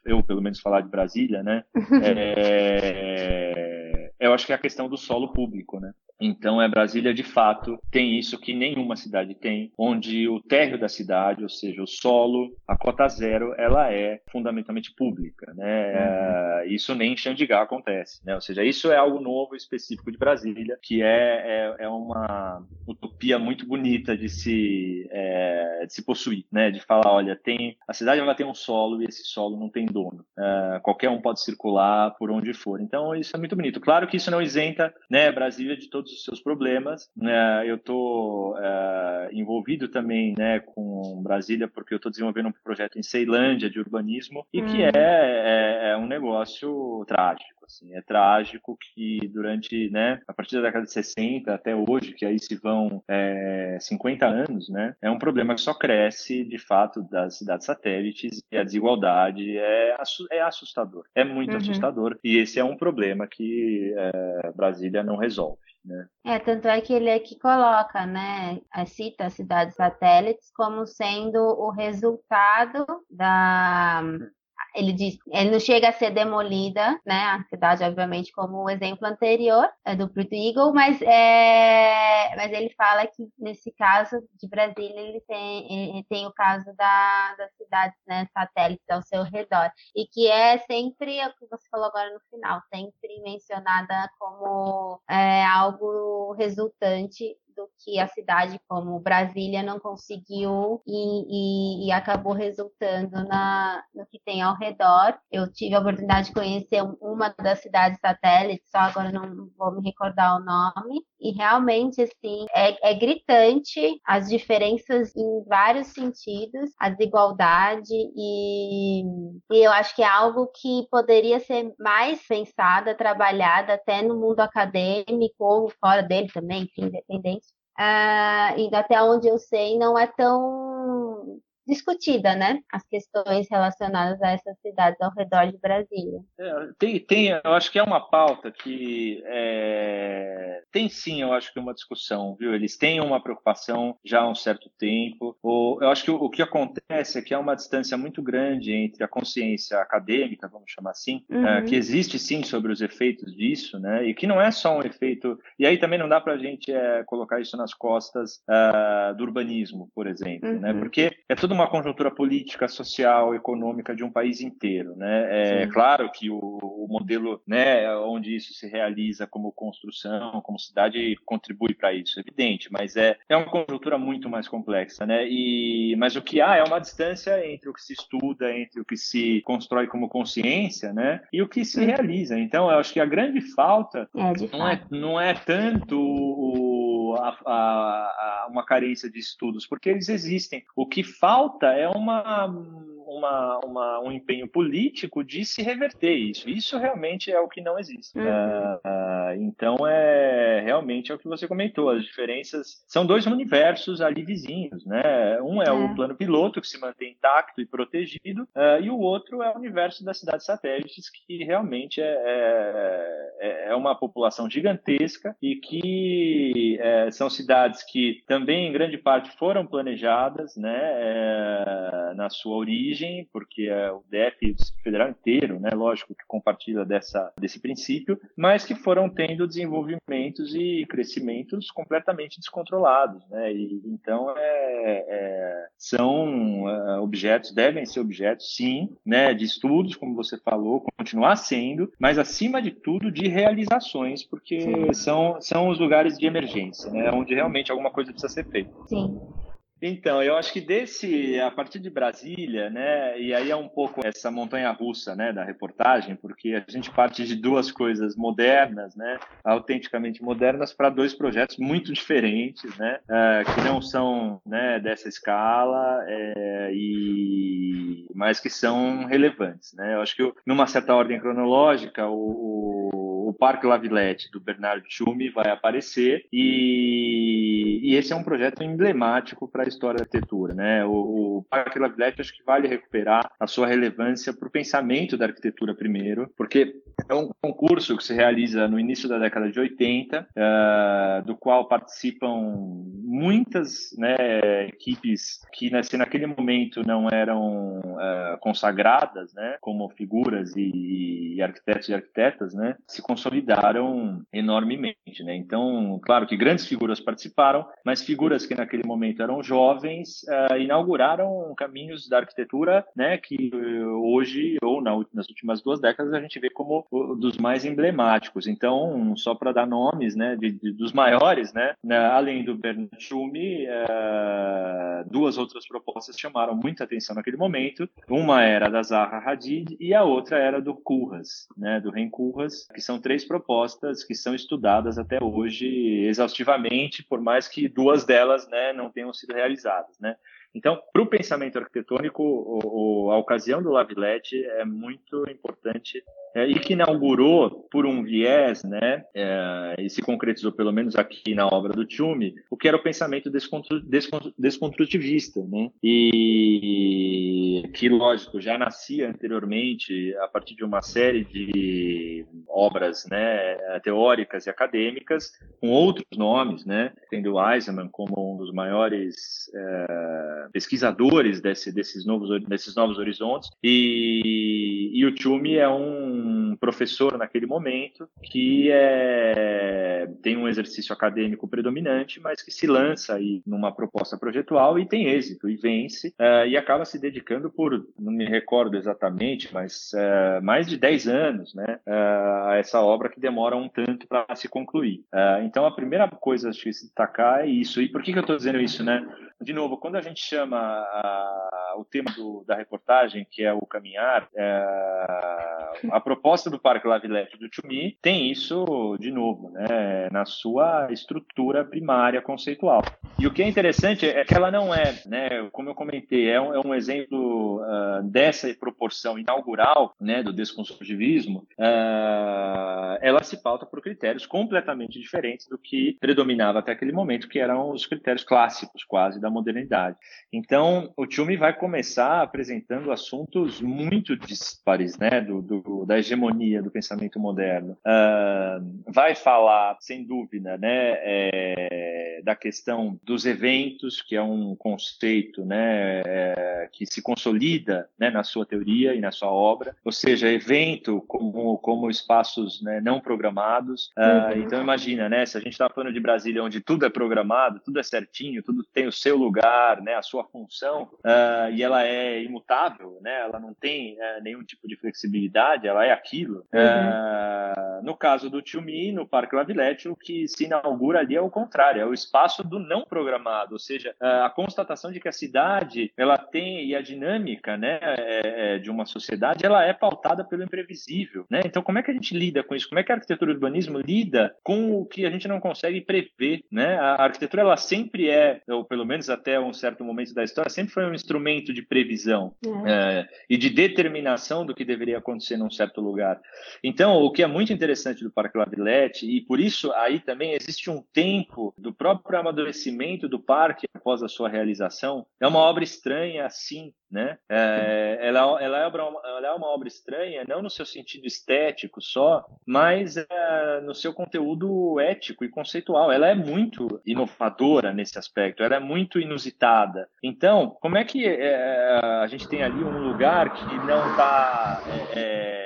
eu pelo menos falar de Brasília, né, <laughs> eu acho que é a questão do solo público, né? Então, é Brasília, de fato, tem isso que nenhuma cidade tem, onde o térreo da cidade, ou seja, o solo, a cota zero, ela é fundamentalmente pública, né? Uhum. É, isso nem em Xandigá acontece, né? Ou seja, isso é algo novo, específico de Brasília, que é, é, é uma utopia muito bonita de se, é, de se possuir, né? De falar, olha, tem a cidade ela tem um solo e esse solo não tem dono. É, qualquer um pode circular por onde for. Então, isso é muito bonito. Claro que isso não isenta, né, Brasília de todos os seus problemas. Né? Eu estou é, envolvido também, né, com Brasília porque eu estou desenvolvendo um projeto em Ceilândia de urbanismo e que hum. é, é, é um negócio trágico. Assim, é trágico que durante, né, a partir da década de 60 até hoje, que aí se vão é, 50 anos, né, é um problema que só cresce de fato das cidades satélites e a desigualdade é, é assustador, é muito uhum. assustador e esse é um problema que é, Brasília não resolve. Né? É, tanto é que ele é que coloca, né, cita as cidades satélites como sendo o resultado da ele diz, ele não chega a ser demolida, né? A cidade, obviamente, como o exemplo anterior é do Preto Eagle, mas, é, mas ele fala que nesse caso de Brasília ele tem, ele tem o caso da, das cidades né, satélites ao seu redor e que é sempre o que você falou agora no final, sempre mencionada como é, algo resultante do que a cidade como Brasília não conseguiu e, e, e, acabou resultando na, no que tem ao redor. Eu tive a oportunidade de conhecer uma das cidades satélites, só agora não vou me recordar o nome, e realmente, assim, é, é gritante as diferenças em vários sentidos, a desigualdade, e, e eu acho que é algo que poderia ser mais pensada, trabalhada até no mundo acadêmico ou fora dele também, independente. Uh, e até onde eu sei, não é tão discutida, né? As questões relacionadas a essas cidades ao redor de Brasília. É, tem, tem, eu acho que é uma pauta que é, tem sim, eu acho que uma discussão, viu? Eles têm uma preocupação já há um certo tempo. O, eu acho que o, o, que acontece é que há uma distância muito grande entre a consciência acadêmica, vamos chamar assim, é, uhum. é, que existe sim sobre os efeitos disso, né? E que não é só um efeito. E aí também não dá para a gente é, colocar isso nas costas uh, do urbanismo, por exemplo, né? uhum. né? Porque é tudo uma conjuntura política, social, econômica de um país inteiro, né? É Sim. claro que o, o, modelo, né, onde isso se realiza como construção, como cidade, contribui para isso, evidente, mas é, é uma conjuntura muito mais complexa, né? E, mas o que há é uma distância entre o que se estuda, entre o que se constrói como consciência, né? E o que se realiza. Então, eu acho que a grande falta é, não, é, não é tanto o, a, a, a uma carência de estudos, porque eles existem. O que falta é uma uma, uma, um empenho político de se reverter isso. Isso realmente é o que não existe. Uhum. Uh, uh, então, é realmente é o que você comentou. As diferenças são dois universos ali vizinhos. Né? Um é, é. o plano piloto, que se mantém intacto e protegido, uh, e o outro é o universo das cidades satélites, que realmente é, é, é uma população gigantesca e que é, são cidades que também, em grande parte, foram planejadas né, é, na sua origem origem, porque é o DF federal inteiro, né, lógico, que compartilha dessa, desse princípio, mas que foram tendo desenvolvimentos e crescimentos completamente descontrolados. Né, e, então, é, é, são é, objetos, devem ser objetos, sim, né, de estudos, como você falou, continuar sendo, mas, acima de tudo, de realizações, porque são, são os lugares de emergência, né, onde realmente alguma coisa precisa ser feita. Sim. Então, eu acho que desse, a partir de Brasília, né, e aí é um pouco essa montanha russa, né, da reportagem, porque a gente parte de duas coisas modernas, né, autenticamente modernas, para dois projetos muito diferentes, né, é, que não são, né, dessa escala, é, e, mas que são relevantes, né. Eu acho que numa certa ordem cronológica, o, o o Parque Lavilette do Bernardo Tchumi vai aparecer e, e, esse é um projeto emblemático para a história da arquitetura, né? O, o Parque Lavilette acho que vale recuperar a sua relevância para o pensamento da arquitetura primeiro, porque É um concurso que se realiza no início da década de 80, uh, do qual participam muitas né, equipes que né, naquele momento não eram uh, consagradas, né, como figuras e, e, arquitetos e arquitetas, né, se consolidaram enormemente. Né? Então, claro que grandes figuras participaram, mas figuras que naquele momento eram jovens uh, inauguraram caminhos da arquitetura né, que hoje, ou na, nas últimas duas décadas, a gente vê como dos mais emblemáticos. Então, só para dar nomes né, de, de, dos maiores, né, né além do Bernard Schumi, uh, duas outras propostas chamaram muita atenção naquele momento. Uma era da Zaha Hadid e a outra era do Curras, né, do Ren Curras, que são três propostas que são estudadas até hoje exaustivamente, por mais que duas delas né, não tenham sido realizadas. Né? Então, para o pensamento arquitetônico, o, o, a ocasião do Lavilette é muito importante é, e que inaugurou por um viés, né, é, e se concretizou pelo menos aqui na obra do Tchumi, o que era o pensamento desconstrutivista, né, e que, lógico, já nascia anteriormente a partir de uma série de obras, né, teóricas e acadêmicas com outros nomes, né, tendo Eisenman como um dos maiores é, pesquisadores desse, desses, novos, desses novos horizontes, e, e o Tchumi é um professor naquele momento que é, tem um exercício acadêmico predominante, mas que se lança aí numa proposta projetual e tem êxito, e vence, uh, e acaba se dedicando por, não me recordo exatamente, mas uh, mais de 10 anos né, uh, a essa obra que demora um tanto para se concluir. então, a primeira coisa a se destacar é isso. E por que, que eu estou dizendo isso? Né? De novo, quando a gente chama a, o tema do, da reportagem, que é o caminhar, é, a proposta do Parque Lavilete do Tchumi tem isso, de novo, né, na sua estrutura primária conceitual. E o que é interessante é que ela não é, né, como eu comentei, é um, é um exemplo uh, dessa proporção inaugural né, do desconstrutivismo, uh, ela se pauta por critérios completamente diferentes do que predominava até aquele momento, que eram os critérios clássicos quase da da modernidade. Então, o Tchumi vai começar apresentando assuntos muito dispares, né, do, do da hegemonia do pensamento moderno. Uh, vai falar, sem dúvida, né, é, da questão dos eventos, que é um conceito, né, é, que se consolida, né, na sua teoria e na sua obra. Ou seja, evento como, como espaços né, não programados. Uh, uhum. Então, imagina, né, se a gente está falando de Brasília, onde tudo é programado, tudo é certinho, tudo tem o seu lugar, né, a sua função, uh, e ela é imutável, né, ela não tem uh, nenhum tipo de flexibilidade, ela é aquilo. Uhum. Uh, no caso do Tchumi, no Parque Lavilete, o que se inaugura ali é o contrário, é o espaço do não programado, ou seja, a constatação de que a cidade, ela tem, e a dinâmica, né, é, é, de uma sociedade, ela é pautada pelo imprevisível, né, então como é que a gente lida com isso? Como é que a arquitetura e o urbanismo lida com o que a gente não consegue prever, né? A arquitetura, ela sempre é, ou pelo menos até um certo momento da história, sempre foi um instrumento de previsão é. É, e de determinação do que deveria acontecer num certo lugar. Então, o que é muito interessante do Parque Lavilete, e por isso aí também existe um tempo do próprio amadurecimento do parque após a sua realização, é uma obra estranha, sim, né? É, ela, ela, é obra, ela, é uma obra estranha, não no seu sentido estético só, mas é, no seu conteúdo ético e conceitual. Ela é muito inovadora nesse aspecto, ela é muito inusitada. Então, como é que é, a gente tem ali um lugar que não está é, é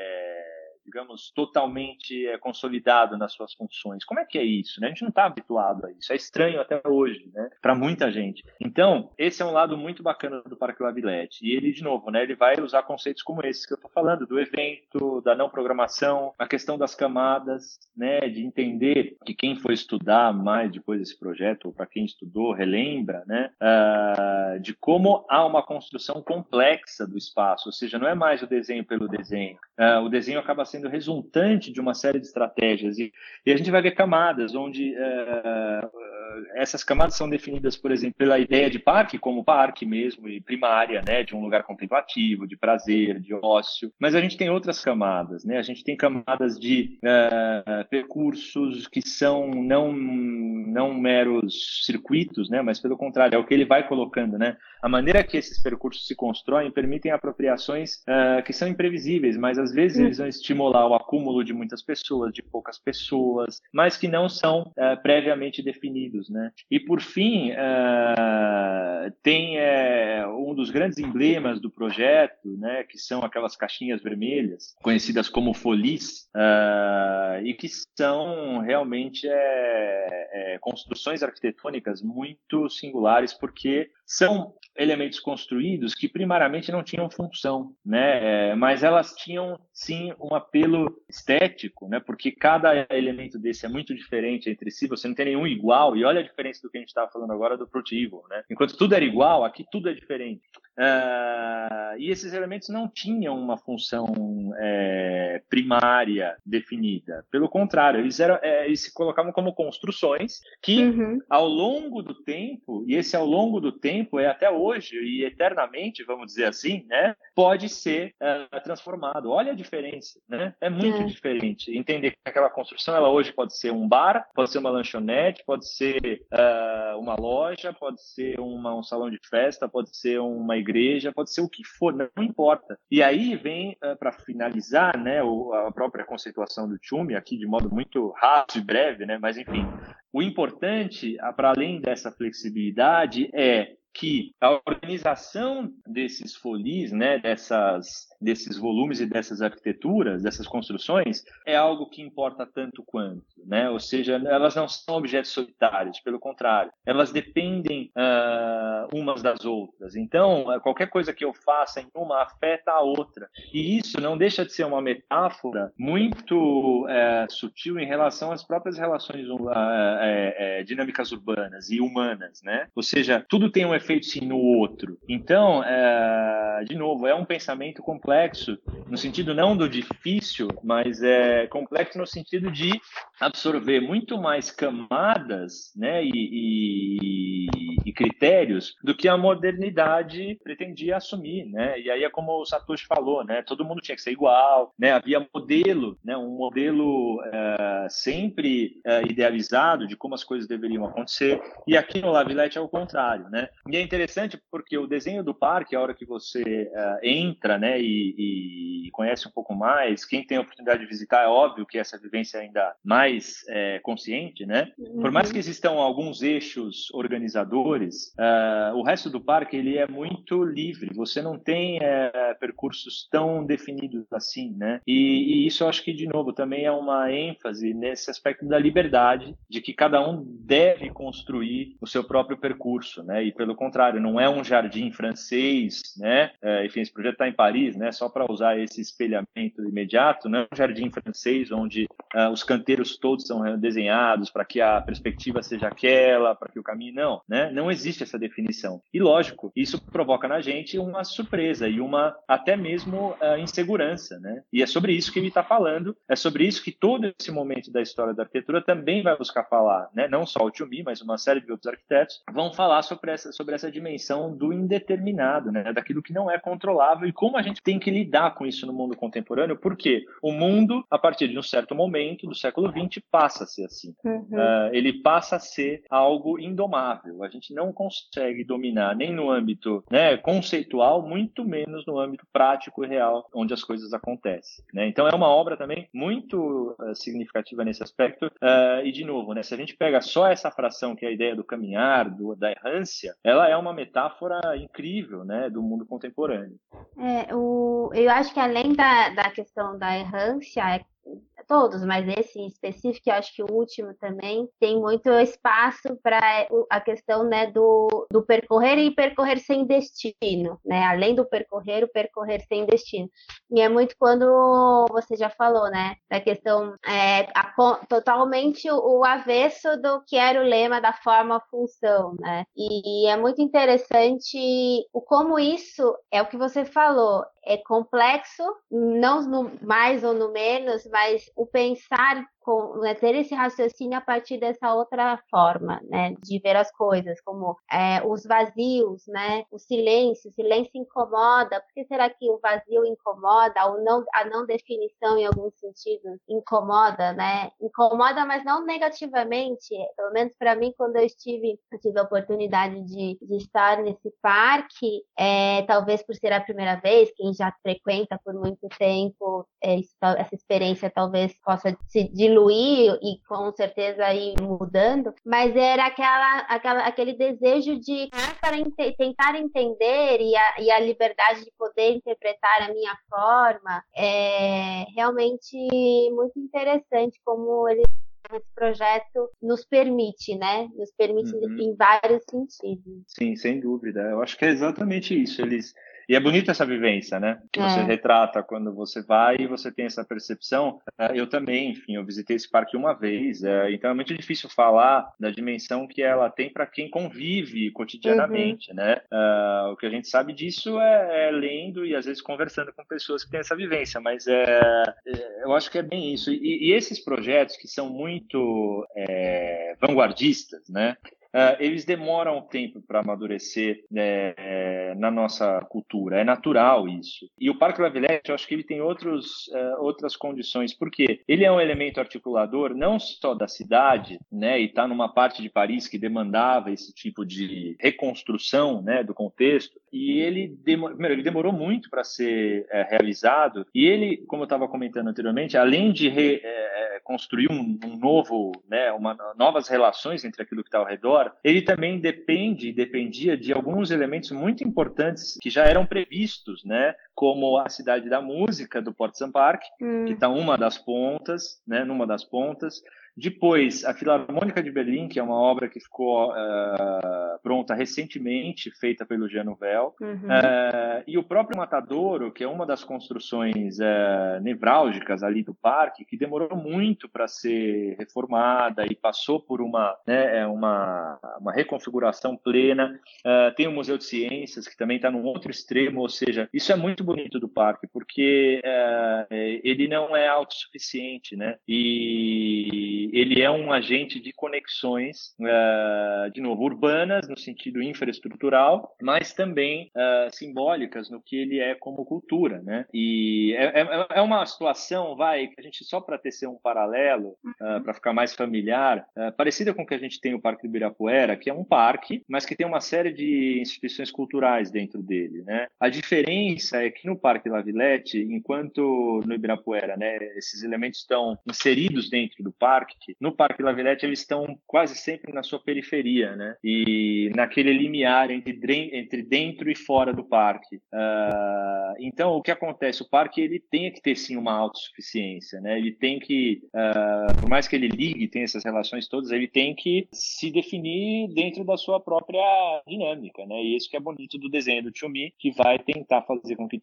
digamos, totalmente é, consolidado nas suas funções. Como é que é isso? Né? A gente não está habituado a isso. É estranho até hoje, né? Para muita gente. Então, esse é um lado muito bacana do Parque Lavilete. E ele, de novo, né? Ele vai usar conceitos como esses que eu estou falando, do evento, da não programação, a questão das camadas, né? De entender que quem for estudar mais depois desse projeto, ou para quem estudou, relembra, né? Uh, de como há uma construção complexa do espaço. Ou seja, não é mais o desenho pelo desenho. Uh, o desenho acaba sendo resultante de uma série de estratégias. E, e a gente vai ver camadas onde uh, essas camadas são definidas, por exemplo, pela ideia de parque, como parque mesmo, e primária, né, de um lugar contemplativo, de prazer, de ócio. Mas a gente tem outras camadas, né? A gente tem camadas de uh, percursos que são não, não meros circuitos, né? Mas pelo contrário, é o que ele vai colocando, né? A maneira que esses percursos se constroem permitem apropriações uh, que são imprevisíveis, mas às vezes eles vão estimular o acúmulo de muitas pessoas, de poucas pessoas, mas que não são uh, previamente definidos, né? E por fim, uh, tem um dos grandes emblemas do projeto, né? Que são aquelas caixinhas vermelhas, conhecidas como folis, e que são realmente construções arquitetônicas muito singulares, porque são elementos construídos que primariamente não tinham função, né? É, mas elas tinham sim um apelo estético, né? Porque cada elemento desse é muito diferente entre si. Você não tem nenhum igual. E olha a diferença do que a gente estava falando agora do Protivo, né? Enquanto tudo era igual, aqui tudo é diferente. Uh, e esses elementos não tinham uma função é, primária definida. Pelo contrário, eles, eram, é, eles se colocavam como construções que, uhum. ao longo do tempo, e esse ao longo do tempo é até hoje e eternamente, vamos dizer assim, né, pode ser uh, transformado. Olha a diferença, né? É muito é. diferente. Entender que aquela construção, ela hoje pode ser um bar, pode ser uma lanchonete, pode ser uh, uma loja, pode ser uma, um salão de festa, pode ser uma igreja, pode ser o que for, não importa. E aí vem, uh, para finalizar, né, a própria conceituação do Tchumi, aqui de modo muito rápido e breve, né, mas enfim, o importante, para além dessa flexibilidade, é que a organização desses folis, né, dessas, desses volumes e dessas arquiteturas, dessas construções, é algo que importa tanto quanto, né? Ou seja, elas não são objetos solitários, pelo contrário, elas dependem uh, umas das outras. Então, qualquer coisa que eu faça em uma afeta a outra. E isso não deixa de ser uma metáfora muito uh, sutil em relação às próprias relações uh, dinâmicas urbanas e humanas, né? Ou seja, tudo tem um efeito sim no outro. Então, é, de novo, é um pensamento complexo, no sentido não do difícil, mas é complexo no sentido de absorver muito mais camadas né, e, e, e critérios do que a modernidade pretendia assumir. Né? E aí é como o Satoshi falou, né? todo mundo tinha que ser igual, né? havia modelo, né? um modelo é, sempre é, idealizado de como as coisas deveriam acontecer, e aqui no Lavilete é o contrário. Né? E é interessante porque o desenho do parque, a hora que você uh, entra né, e, e, conhece um pouco mais, quem tem a oportunidade de visitar, é óbvio que essa vivência é ainda mais é, consciente, né? Uhum. Por mais que existam alguns eixos organizadores, uh, o resto do parque ele é muito livre. Você não tem percursos tão definidos assim, né? E, e isso eu acho que, de novo, também é uma ênfase nesse aspecto da liberdade, de que cada um deve construir o seu próprio percurso, né? E pelo contrário, não é um jardim francês, né? É, enfim, esse projeto está em Paris, né? Só para usar esse espelhamento imediato, não é um jardim francês onde uh, os canteiros todos são desenhados para que a perspectiva seja aquela, para que o caminho não, né? Não existe essa definição. E lógico, isso provoca na gente uma surpresa e uma até mesmo uh, insegurança, né? E é sobre isso que ele está falando, é sobre isso que todo esse momento da história da arquitetura também vai buscar falar, né? Não só o Tio Mi, mas uma série de outros arquitetos vão falar sobre essa sobre essa essa dimensão do indeterminado, né? daquilo que não é controlável e como a gente tem que lidar com isso no mundo contemporâneo, porque o mundo, a partir de um certo momento do século XX, passa a ser assim. Uhum. Uh, ele passa a ser algo indomável. A gente não consegue dominar nem no âmbito né, conceitual, muito menos no âmbito prático e real, onde as coisas acontecem. Né? Então é uma obra também muito uh, significativa nesse aspecto. Uh, e, de novo, né, se a gente pega só essa fração, que é a ideia do caminhar, do, da errância, ela é uma metáfora incrível, né, do mundo contemporâneo. É, o, eu acho que além da, da questão da errância, é todos, mas esse específico, eu acho que o último também tem muito espaço para a questão né, do, do percorrer e percorrer sem destino, né? Além do percorrer, o percorrer sem destino. E é muito quando você já falou, né? Da questão é, a, totalmente o, avesso do que era o lema da forma-função, né? E, e é muito interessante o como isso é o que você falou, é complexo, não no mais ou no menos, mas o pensar com, né, ter esse raciocínio a partir dessa outra forma, né, de ver as coisas, como é, os vazios, né, o silêncio, o silêncio incomoda, por que será que o vazio incomoda, ou não, a não definição em alguns sentidos incomoda, né, incomoda, mas não negativamente, pelo menos para mim, quando eu estive, eu tive a oportunidade de, de estar nesse parque, é, talvez por ser a primeira vez, quem já frequenta por muito tempo, é, essa experiência talvez possa se diluir diluir e com certeza ir mudando, mas era aquela, aquela aquele desejo de para ent tentar entender e a, e a, liberdade de poder interpretar a minha forma é realmente muito interessante como ele esse projeto nos permite, né? Nos permite uhum. em vários sentidos. Sim, sem dúvida. Eu acho que é exatamente isso. Eles e é bonita essa vivência, né? Que é. você retrata quando você vai e você tem essa percepção. É, eu também, enfim, eu visitei esse parque uma vez, é, então é muito difícil falar da dimensão que ela tem para quem convive cotidianamente, uhum. né? Uh, o que a gente sabe disso é, é, lendo e às vezes conversando com pessoas que têm essa vivência, mas é, é eu acho que é bem isso. E, e esses projetos que são muito vanguardistas, né? Uh, eles demoram tempo para amadurecer né, é, na nossa cultura. É natural isso. E o Parque Lavilette, eu acho que ele tem outros, uh, outras condições, porque ele é um elemento articulador não só da cidade, né, e está numa parte de Paris que demandava esse tipo de reconstrução né, do contexto, e ele, demorou, primeiro, ele demorou muito para ser é, realizado, e ele, como eu estava comentando anteriormente, além de re, é, construir um, um, novo, né, uma, novas relações entre aquilo que está ao redor, ele também depende, dependia de alguns elementos muito importantes que já eram previstos, né? Como a cidade da música do Port Sun Park, hum. que está uma das pontas, né? Numa das pontas. Depois, a Filarmônica de Berlim, que é uma obra que ficou uh, pronta recentemente, feita pelo Jean Nouvel. Uhum. Uh, e o próprio Matadouro, que é uma das construções uh, nevrálgicas ali do parque, que demorou muito para ser reformada e passou por uma, né, é uma, uma reconfiguração plena. tem o Museu de Ciências, que também está num outro extremo, ou seja, isso é muito bonito do parque, porque ele não é autossuficiente, né? E ele é um agente de conexões, uh, de novo, urbanas, no sentido infraestrutural, mas também uh, simbólicas no que ele é como cultura, né? E é, é, é uma situação, vai, que a gente só para tecer um paralelo, uh, uhum. para ficar mais familiar, parecida com o que a gente tem o Parque do Ibirapuera, que é um parque, mas que tem uma série de instituições culturais dentro dele, né? A diferença é que no Parque Lavilete, enquanto no Ibirapuera, né, esses elementos estão inseridos dentro do parque, No Parque Lavilete eles estão quase sempre na sua periferia, né? E naquele limiar entre, entre dentro e fora do parque. Uh, então, o que acontece? O parque ele tem que ter sim uma autossuficiência, né? Ele tem que, uh, por mais que ele ligue, tem essas relações todas, ele tem que se definir dentro da sua própria dinâmica, né? E isso que é bonito do desenho do Chumi, que vai tentar fazer com que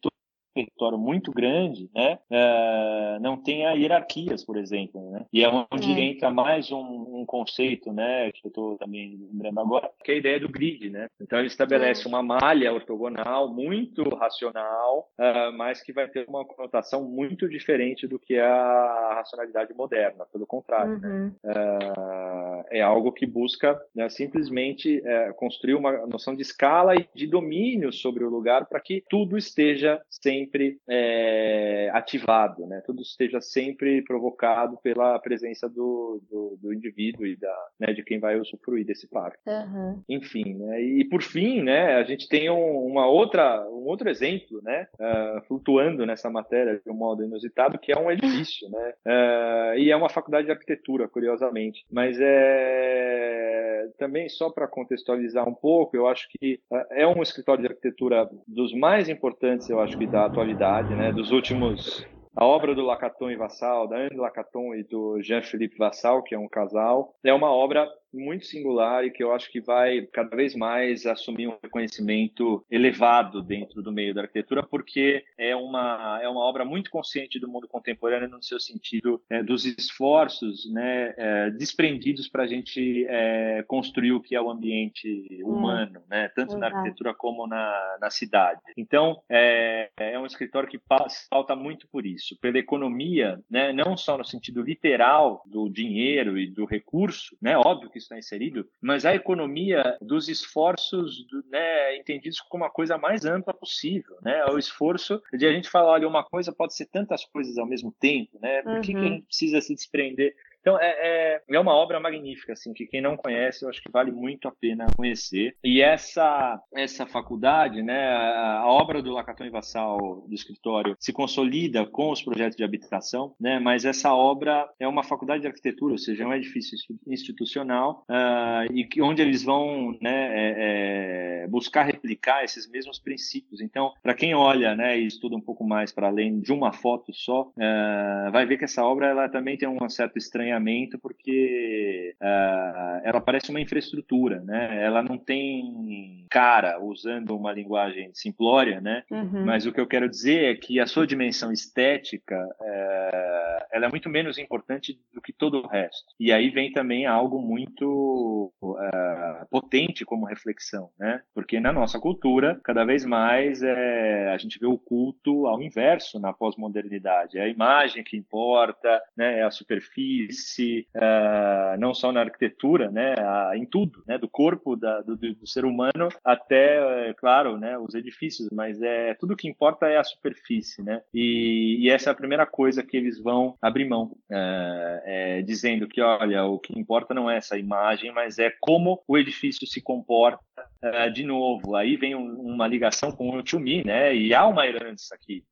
território muito grande, né, uh, não tenha hierarquias, por exemplo, né? E é onde é. entra mais um, um, conceito, né, que eu estou também lembrando agora, que é a ideia do grid, né? Então ele estabelece é. uma malha ortogonal muito racional, uh, mas que vai ter uma conotação muito diferente do que a racionalidade moderna, pelo contrário, né? uhum. né? uh, é algo que busca né, simplesmente construir uma noção de escala e de domínio sobre o lugar para que tudo esteja sem sempre é, ativado, né? Tudo esteja sempre provocado pela presença do, do, do indivíduo e da, né, de quem vai usufruir desse parque. Uhum. Enfim, né? E por fim, né? A gente tem um, uma outra, um outro exemplo, né? Uh, flutuando nessa matéria de um modo inusitado, que é um edifício, né? Uh, e é uma faculdade de arquitetura, curiosamente. Mas é também só para contextualizar um pouco, eu acho que uh, é um escritório de arquitetura dos mais importantes, eu acho que da atualidade, né, dos últimos a obra do Lacaton e Vassal, da Anne Lacaton e do Jean-Philippe Vassal, que é um casal, é uma obra muito singular e que eu acho que vai cada vez mais assumir um reconhecimento elevado dentro do meio da arquitetura, porque é uma, é uma obra muito consciente do mundo contemporâneo no seu sentido é, dos esforços né, é, desprendidos para a gente é, construir o que é o ambiente hum. humano, né, tanto na arquitetura como na, na cidade. Então, é, é um escritório que pauta muito por isso, pela economia, né, não só no sentido literal do dinheiro e do recurso, né, óbvio que está inserido, mas a economia dos esforços né, entendidos como a coisa mais ampla possível, né, o esforço de a gente falar, olha, uma coisa pode ser tantas coisas ao mesmo tempo, né, por que, uhum. que a uhum. gente precisa se desprender então é, é, é, uma obra magnífica, assim, que quem não conhece, eu acho que vale muito a pena conhecer. E essa essa faculdade, né, a, obra do Lacaton e Vassal do escritório se consolida com os projetos de habitação, né, mas essa obra é uma faculdade de arquitetura, ou seja, é um edifício institucional uh, e que, onde eles vão, né, é, é, buscar replicar esses mesmos princípios. Então, para quem olha, né, e estuda um pouco mais para além de uma foto só, uh, vai ver que essa obra ela também tem um certo estranho estranhamento porque uh, ela parece uma infraestrutura, né? Ela não tem cara, usando uma linguagem simplória, né? Uhum. Mas o que eu quero dizer é que a sua dimensão estética uh, ela é muito menos importante do que todo o resto. E aí vem também algo muito uh, potente como reflexão, né? Porque na nossa cultura, cada vez mais é, a gente vê o culto ao inverso na pós-modernidade. É a imagem que importa, né? É a superfície uh, não só na arquitetura, né, em tudo, né, do corpo da, do, do, ser humano até, é, claro, né, os edifícios, mas é tudo que importa é a superfície, né, e, e essa é a primeira coisa que eles vão abrir mão, uh, é, dizendo que, olha, o que importa não é essa imagem, mas é como o edifício se comporta uh, de novo. Aí vem um, uma ligação com o to me, né, e há uma herança aqui,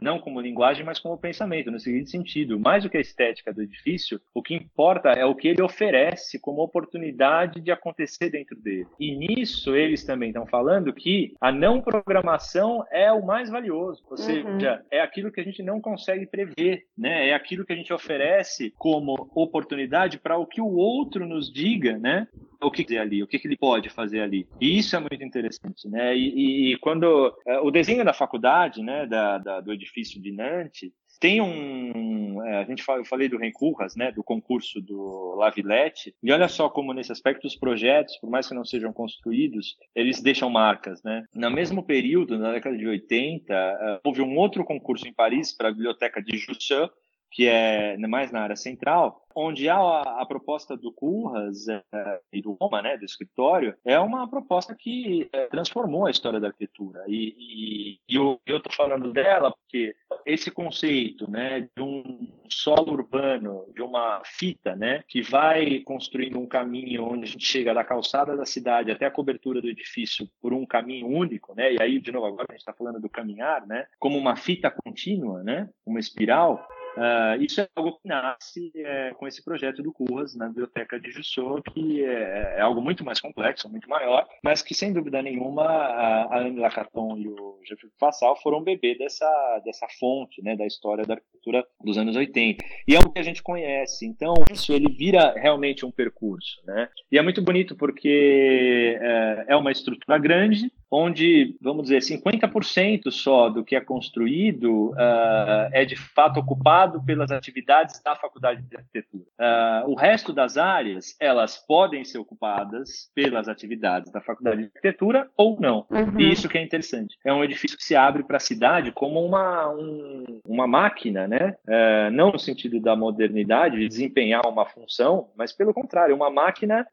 não como linguagem, mas como pensamento, no seguinte sentido, mais do que a estética do edifício, o que importa é o que ele oferece como oportunidade de acontecer dentro dele. E nisso eles também estão falando que a não programação é o mais valioso, ou uhum. seja, é aquilo que a gente não consegue prever, né? É aquilo que a gente oferece como oportunidade para o que o outro nos diga, né? O que fazer ali, o que, que ele pode fazer ali. E isso é muito interessante, né? E, e quando é, o desenho da faculdade, né, da, da, do edifício de Nantes, tem um. É, a gente fala, eu falei do Rencurras, né, do concurso do Lavillette, e olha só como nesse aspecto os projetos, por mais que não sejam construídos, eles deixam marcas. Né? No mesmo período, na década de 80, é, houve um outro concurso em Paris para a biblioteca de Jussieu, que é mais na área central, onde a, a proposta do Curras é, e do Roma, né, do escritório, é uma proposta que é, transformou a história da arquitetura. E, e, e eu estou falando dela porque esse conceito né, de um solo urbano, de uma fita, né, que vai construindo um caminho onde a gente chega da calçada da cidade até a cobertura do edifício por um caminho único, né, e aí, de novo, agora a gente está falando do caminhar, né, como uma fita contínua, né, uma espiral, Uh, isso é algo que nasce é, com esse projeto do Curras na Biblioteca de Jussou, que é, é, algo muito mais complexo, muito maior, mas que, sem dúvida nenhuma, a, Anne Lacaton e o Jefferson Fassal foram bebê dessa, dessa fonte né, da história da arquitetura dos anos 80. E é algo que a gente conhece, então isso ele vira realmente um percurso. Né? E é muito bonito porque é, é uma estrutura grande, onde, vamos dizer, 50% só do que é construído uh, é de fato ocupado pelas atividades da faculdade de arquitetura. Uh, o resto das áreas, elas podem ser ocupadas pelas atividades da faculdade de arquitetura ou não. Uhum. E isso que é interessante. É um edifício que se abre para a cidade como uma, um, uma máquina, né? Uh, não no sentido da modernidade, de desempenhar uma função, mas pelo contrário, uma máquina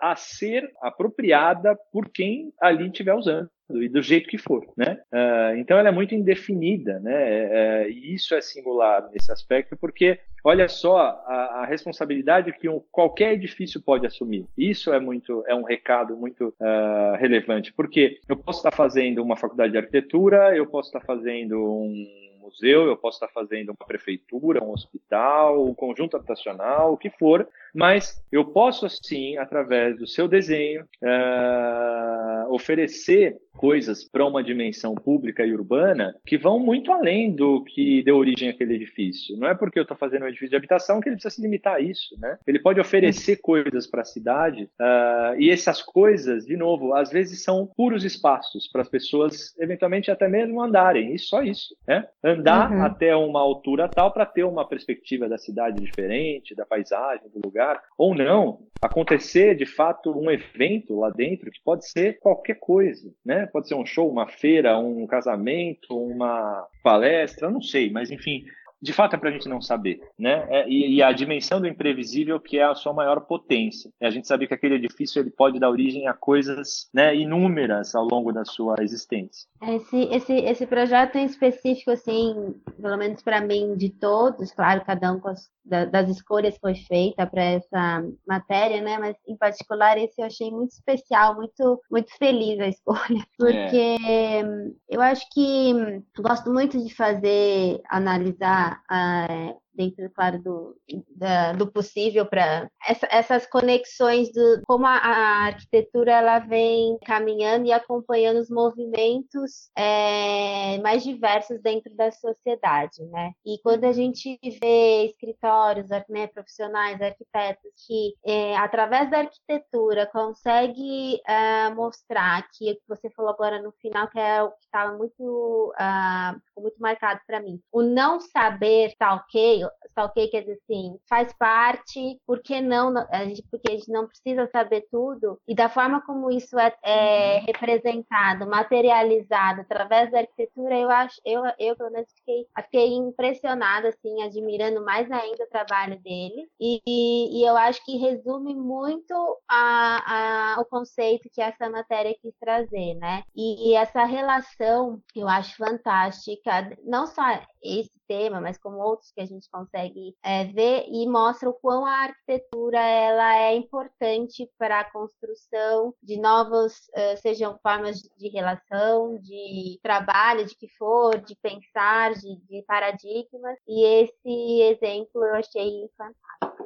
a ser apropriada por quem ali tiver usando usando e do jeito que for, né? Uh, então ela é muito indefinida, né? Uh, e isso é singular nesse aspecto, porque olha só a, a, responsabilidade que um, qualquer edifício pode assumir. Isso é muito é um recado muito uh, relevante, porque eu posso estar fazendo uma faculdade de arquitetura, eu posso estar fazendo um museu, eu posso estar fazendo uma prefeitura, um hospital, um conjunto habitacional, o que for, mas eu posso, sim, através do seu desenho, uh, oferecer coisas para uma dimensão pública e urbana que vão muito além do que deu origem àquele edifício. Não é porque eu estou fazendo um edifício de habitação que ele precisa se limitar a isso, né? Ele pode oferecer coisas para a cidade uh, e essas coisas, de novo, às vezes são puros espaços para as pessoas eventualmente até mesmo andarem, e só isso, né? Andar uhum. até uma altura tal para ter uma perspectiva da cidade diferente, da paisagem, do lugar, ou não, acontecer de fato um evento lá dentro que pode ser qualquer coisa, né? Pode ser um show, uma feira, um casamento, uma palestra, não sei, mas enfim, de fato é para a gente não saber, né? É, e, e, a dimensão do imprevisível que é a sua maior potência. É a gente saber que aquele edifício ele pode dar origem a coisas, né, inúmeras ao longo da sua existência. Esse, esse, esse projeto em específico, assim, pelo menos para mim, de todos, claro, cada um com as das escolhas que foi feita para essa matéria, né? Mas em particular esse eu achei muito especial, muito muito feliz a escolha, <laughs> porque é. eu acho que gosto muito de fazer analisar uh, dentro, claro, do, da, do possível para essa, essas conexões do como a, a, arquitetura ela vem caminhando e acompanhando os movimentos é, mais diversos dentro da sociedade, né? E quando a gente vê escritórios, né, profissionais, arquitetos que é, através da arquitetura consegue é, mostrar que o que você falou agora no final que é o que estava muito uh, muito marcado para mim, o não saber tá ok ok quer dizer assim, faz parte, por que não, a gente, porque a gente não precisa saber tudo, e da forma como isso é, é uhum. representado, materializado através da arquitetura, eu acho, eu, eu pelo menos fiquei, fiquei impressionada, assim, admirando mais ainda o trabalho dele, e, e, e eu acho que resume muito a, a, o conceito que essa matéria quis trazer, né? E, e essa relação eu acho fantástica, não só esse tema, mas como outros que a gente consegue é, ver e mostra o quão a arquitetura ela é importante para a construção de novas, uh, sejam formas de relação, de trabalho, de que for, de pensar, de, de paradigmas. E esse exemplo eu achei fantástico.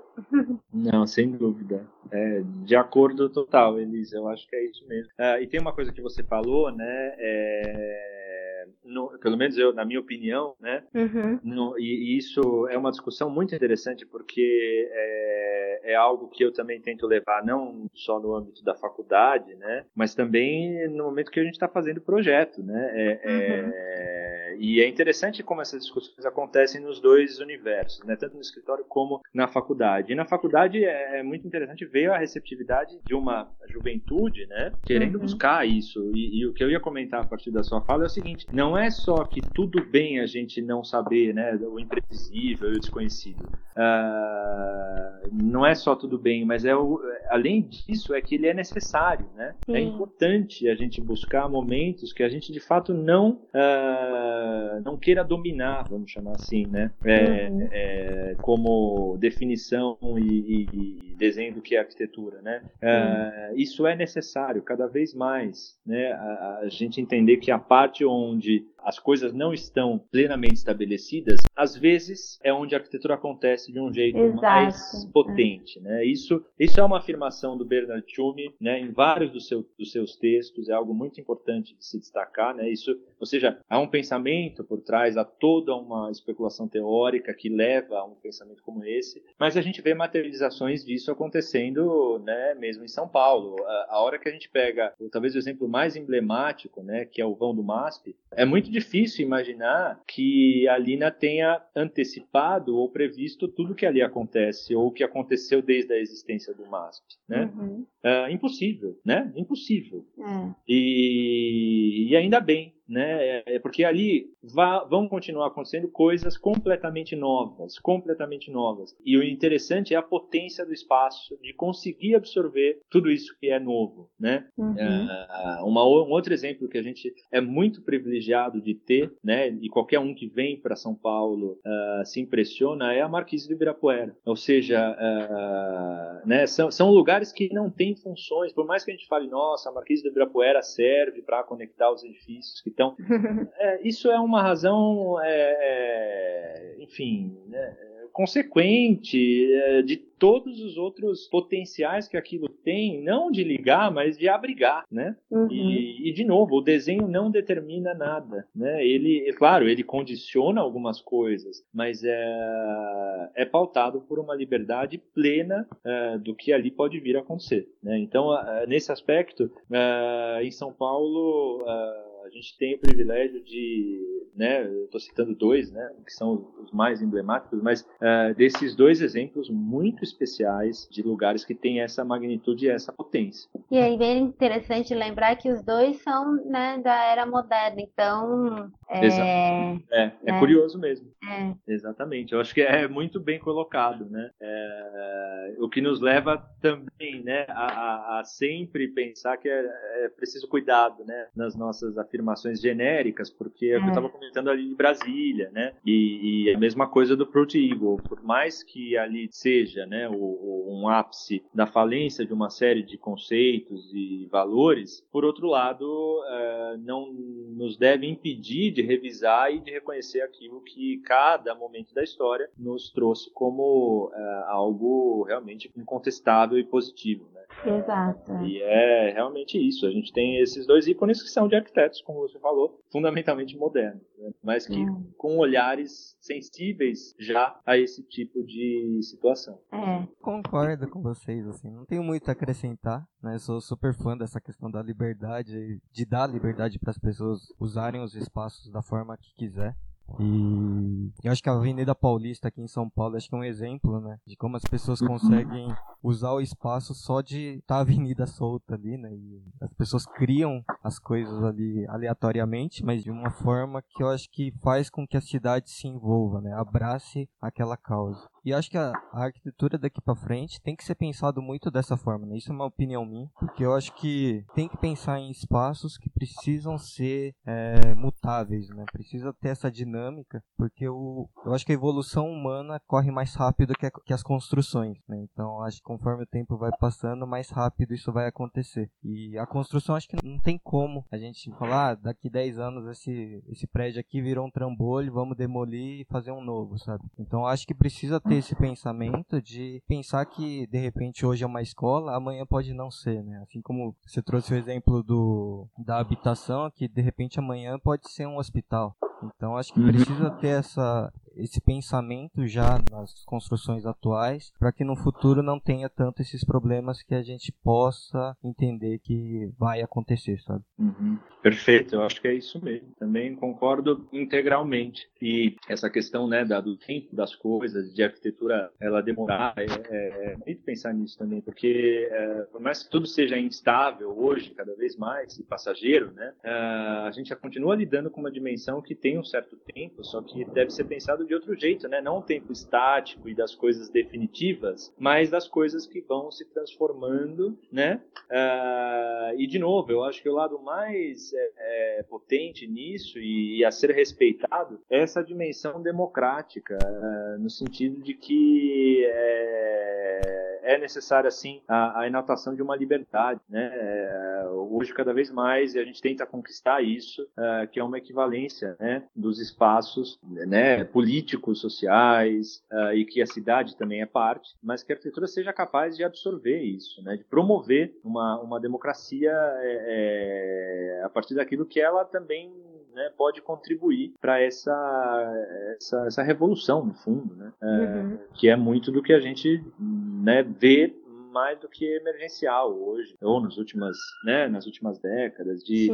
Não, sem dúvida. É, de acordo total, Elisa, eu acho que é isso mesmo. Uh, e tem uma coisa que você falou, né? É, no, pelo menos eu, na minha opinião, né? Uhum. No, e, e, isso é uma discussão muito interessante porque é, é, algo que eu também tento levar não só no âmbito da faculdade, né? Mas também no momento que a gente está fazendo projeto, né? É, é e é interessante como essas discussões acontecem nos dois universos, né? Tanto no escritório como na faculdade. E na faculdade é, é muito interessante ver a receptividade de uma juventude, né, querendo uhum. buscar isso. E, e, o que eu ia comentar a partir da sua fala é o seguinte: não é só que tudo bem a gente não saber, né, o imprevisível e o desconhecido. Uh, não é só tudo bem, mas é o, além disso é que ele é necessário, né? É Sim. É importante a gente buscar momentos que a gente de fato não uh, não queira dominar, vamos chamar assim, né? É, uhum. é, como definição e, e, desenho do que é arquitetura, né? Uh, isso é necessário cada vez mais, né? A, a gente entender que a parte onde as coisas não estão plenamente estabelecidas, às vezes é onde a arquitetura acontece de um jeito Exato. mais potente, é. né? Isso, isso é uma afirmação do Bernard Tschumi, né? Em vários dos, seu, dos seus textos é algo muito importante de se destacar, né? Isso, ou seja, há um pensamento por trás, há toda uma especulação teórica que leva a um pensamento como esse, mas a gente vê materializações disso acontecendo, né? Mesmo em São Paulo, a, a hora que a gente pega, talvez o exemplo mais emblemático, né? Que é o vão do MASP, é muito muito difícil imaginar que a Lina tenha antecipado ou previsto tudo que ali acontece ou que aconteceu desde a existência do MASP, né? Uhum. É, impossível, né? Impossível. É. E, e ainda bem, né? É, é porque ali vá, vão continuar acontecendo coisas completamente novas, completamente novas. E o interessante é a potência do espaço de conseguir absorver tudo isso que é novo, né? Uhum. É, uma, um outro exemplo que a gente é muito privilegiado de ter, né? E qualquer um que vem para São Paulo uh, se impressiona é a Marquise do Ibirapuera. Ou seja, uh, né? São, são lugares que não têm funções, por mais que a gente fale, nossa, a Marquise do Ibirapuera serve para conectar os edifícios que então, <laughs> é, isso é uma razão, é, é, enfim, né, consequente é, de todos os outros potenciais que aquilo tem, não de ligar, mas de abrigar, né? Uhum. E, e, de novo, o desenho não determina nada, né? Ele, é claro, ele condiciona algumas coisas, mas é, é pautado por uma liberdade plena é, do que ali pode vir a acontecer, né? Então, nesse aspecto, é, em São Paulo é, a gente tem o privilégio de, né, estou citando dois, né, que são os mais emblemáticos, mas uh, desses dois exemplos muito especiais de lugares que têm essa magnitude e essa potência. E aí bem interessante lembrar que os dois são, né, da era moderna, então é, é, é, é curioso mesmo. É. Exatamente. Eu acho que é muito bem colocado, né? É, o que nos leva também, né, a, a, a sempre pensar que é, é, preciso cuidado, né, nas nossas afirmações genéricas, porque é o que eu estava é. comentando ali de Brasília, né? E, e, a mesma coisa do Prout Eagle. Por mais que ali seja, né, o, o, um ápice da falência de uma série de conceitos e valores, por outro lado, é, não nos deve impedir de revisar e de reconhecer aquilo que cada momento da história nos trouxe como é, algo realmente incontestável e positivo, né? Exato. E é realmente isso. A gente tem esses dois ícones que são de arquitetos, como você falou, fundamentalmente modernos, né? mas que hum. com olhares sensíveis já a esse tipo de situação. É. Concordo com vocês, assim, não tenho muito a acrescentar, né? Sou super fã dessa questão da liberdade, de dar liberdade para as pessoas usarem os espaços da forma que quiser. E eu acho que a Avenida Paulista aqui em São Paulo acho que é um exemplo, né? De como as pessoas conseguem usar o espaço só de estar tá a avenida solta ali, né? E as pessoas criam as coisas ali aleatoriamente, mas de uma forma que eu acho que faz com que a cidade se envolva, né? Abrace aquela causa. E acho que a, a arquitetura daqui para frente tem que ser pensado muito dessa forma, né? Isso é uma opinião minha, porque eu acho que tem que pensar em espaços que precisam ser é, mutáveis, né? Precisa ter essa dinâmica, porque o, eu acho que a evolução humana corre mais rápido que, a, que as construções, né? Então acho que conforme o tempo vai passando, mais rápido isso vai acontecer. E a construção acho que não tem como a gente falar, ah, daqui 10 anos esse, esse prédio aqui virou um trambolho, vamos demolir e fazer um novo, sabe? Então acho que precisa ter esse pensamento de pensar que de repente hoje é uma escola, amanhã pode não ser, né? Assim como você trouxe o exemplo do da habitação, que de repente amanhã pode ser um hospital. Então acho que uhum. precisa ter essa esse pensamento já nas construções atuais, para que no futuro não tenha tanto esses problemas que a gente possa entender que vai acontecer, sabe? Uhum. Perfeito, eu acho que é isso mesmo. Também concordo integralmente. E essa questão, né, do tempo das coisas, de arquitetura, ela demorar, é, é, é muito pensar nisso também, porque é, por mais que tudo seja instável hoje, cada vez mais, e passageiro, né, é, a gente já continua lidando com uma dimensão que tem um certo tempo, só que deve ser pensado de outro jeito, né? Não o tempo estático e das coisas definitivas, mas das coisas que vão se transformando, né? Uh, e de novo, eu acho que o lado mais é, é, potente nisso e, e, a ser respeitado é essa dimensão democrática, uh, no sentido de que é, é necessária sim a, a de uma liberdade, né? É, hoje cada vez mais a gente tenta conquistar isso, uh, que é uma equivalência, né? Dos espaços, né? Políticos, sociais uh, e que a cidade também é parte, mas que a arquitetura seja capaz de absorver isso, né? De promover uma, uma democracia é, é, a partir daquilo que ela também né, pode contribuir para essa, essa, essa, revolução, no fundo, né, é, uhum. que é muito do que a gente né, vê mais do que emergencial hoje, ou nas últimas, né, nas últimas décadas, de,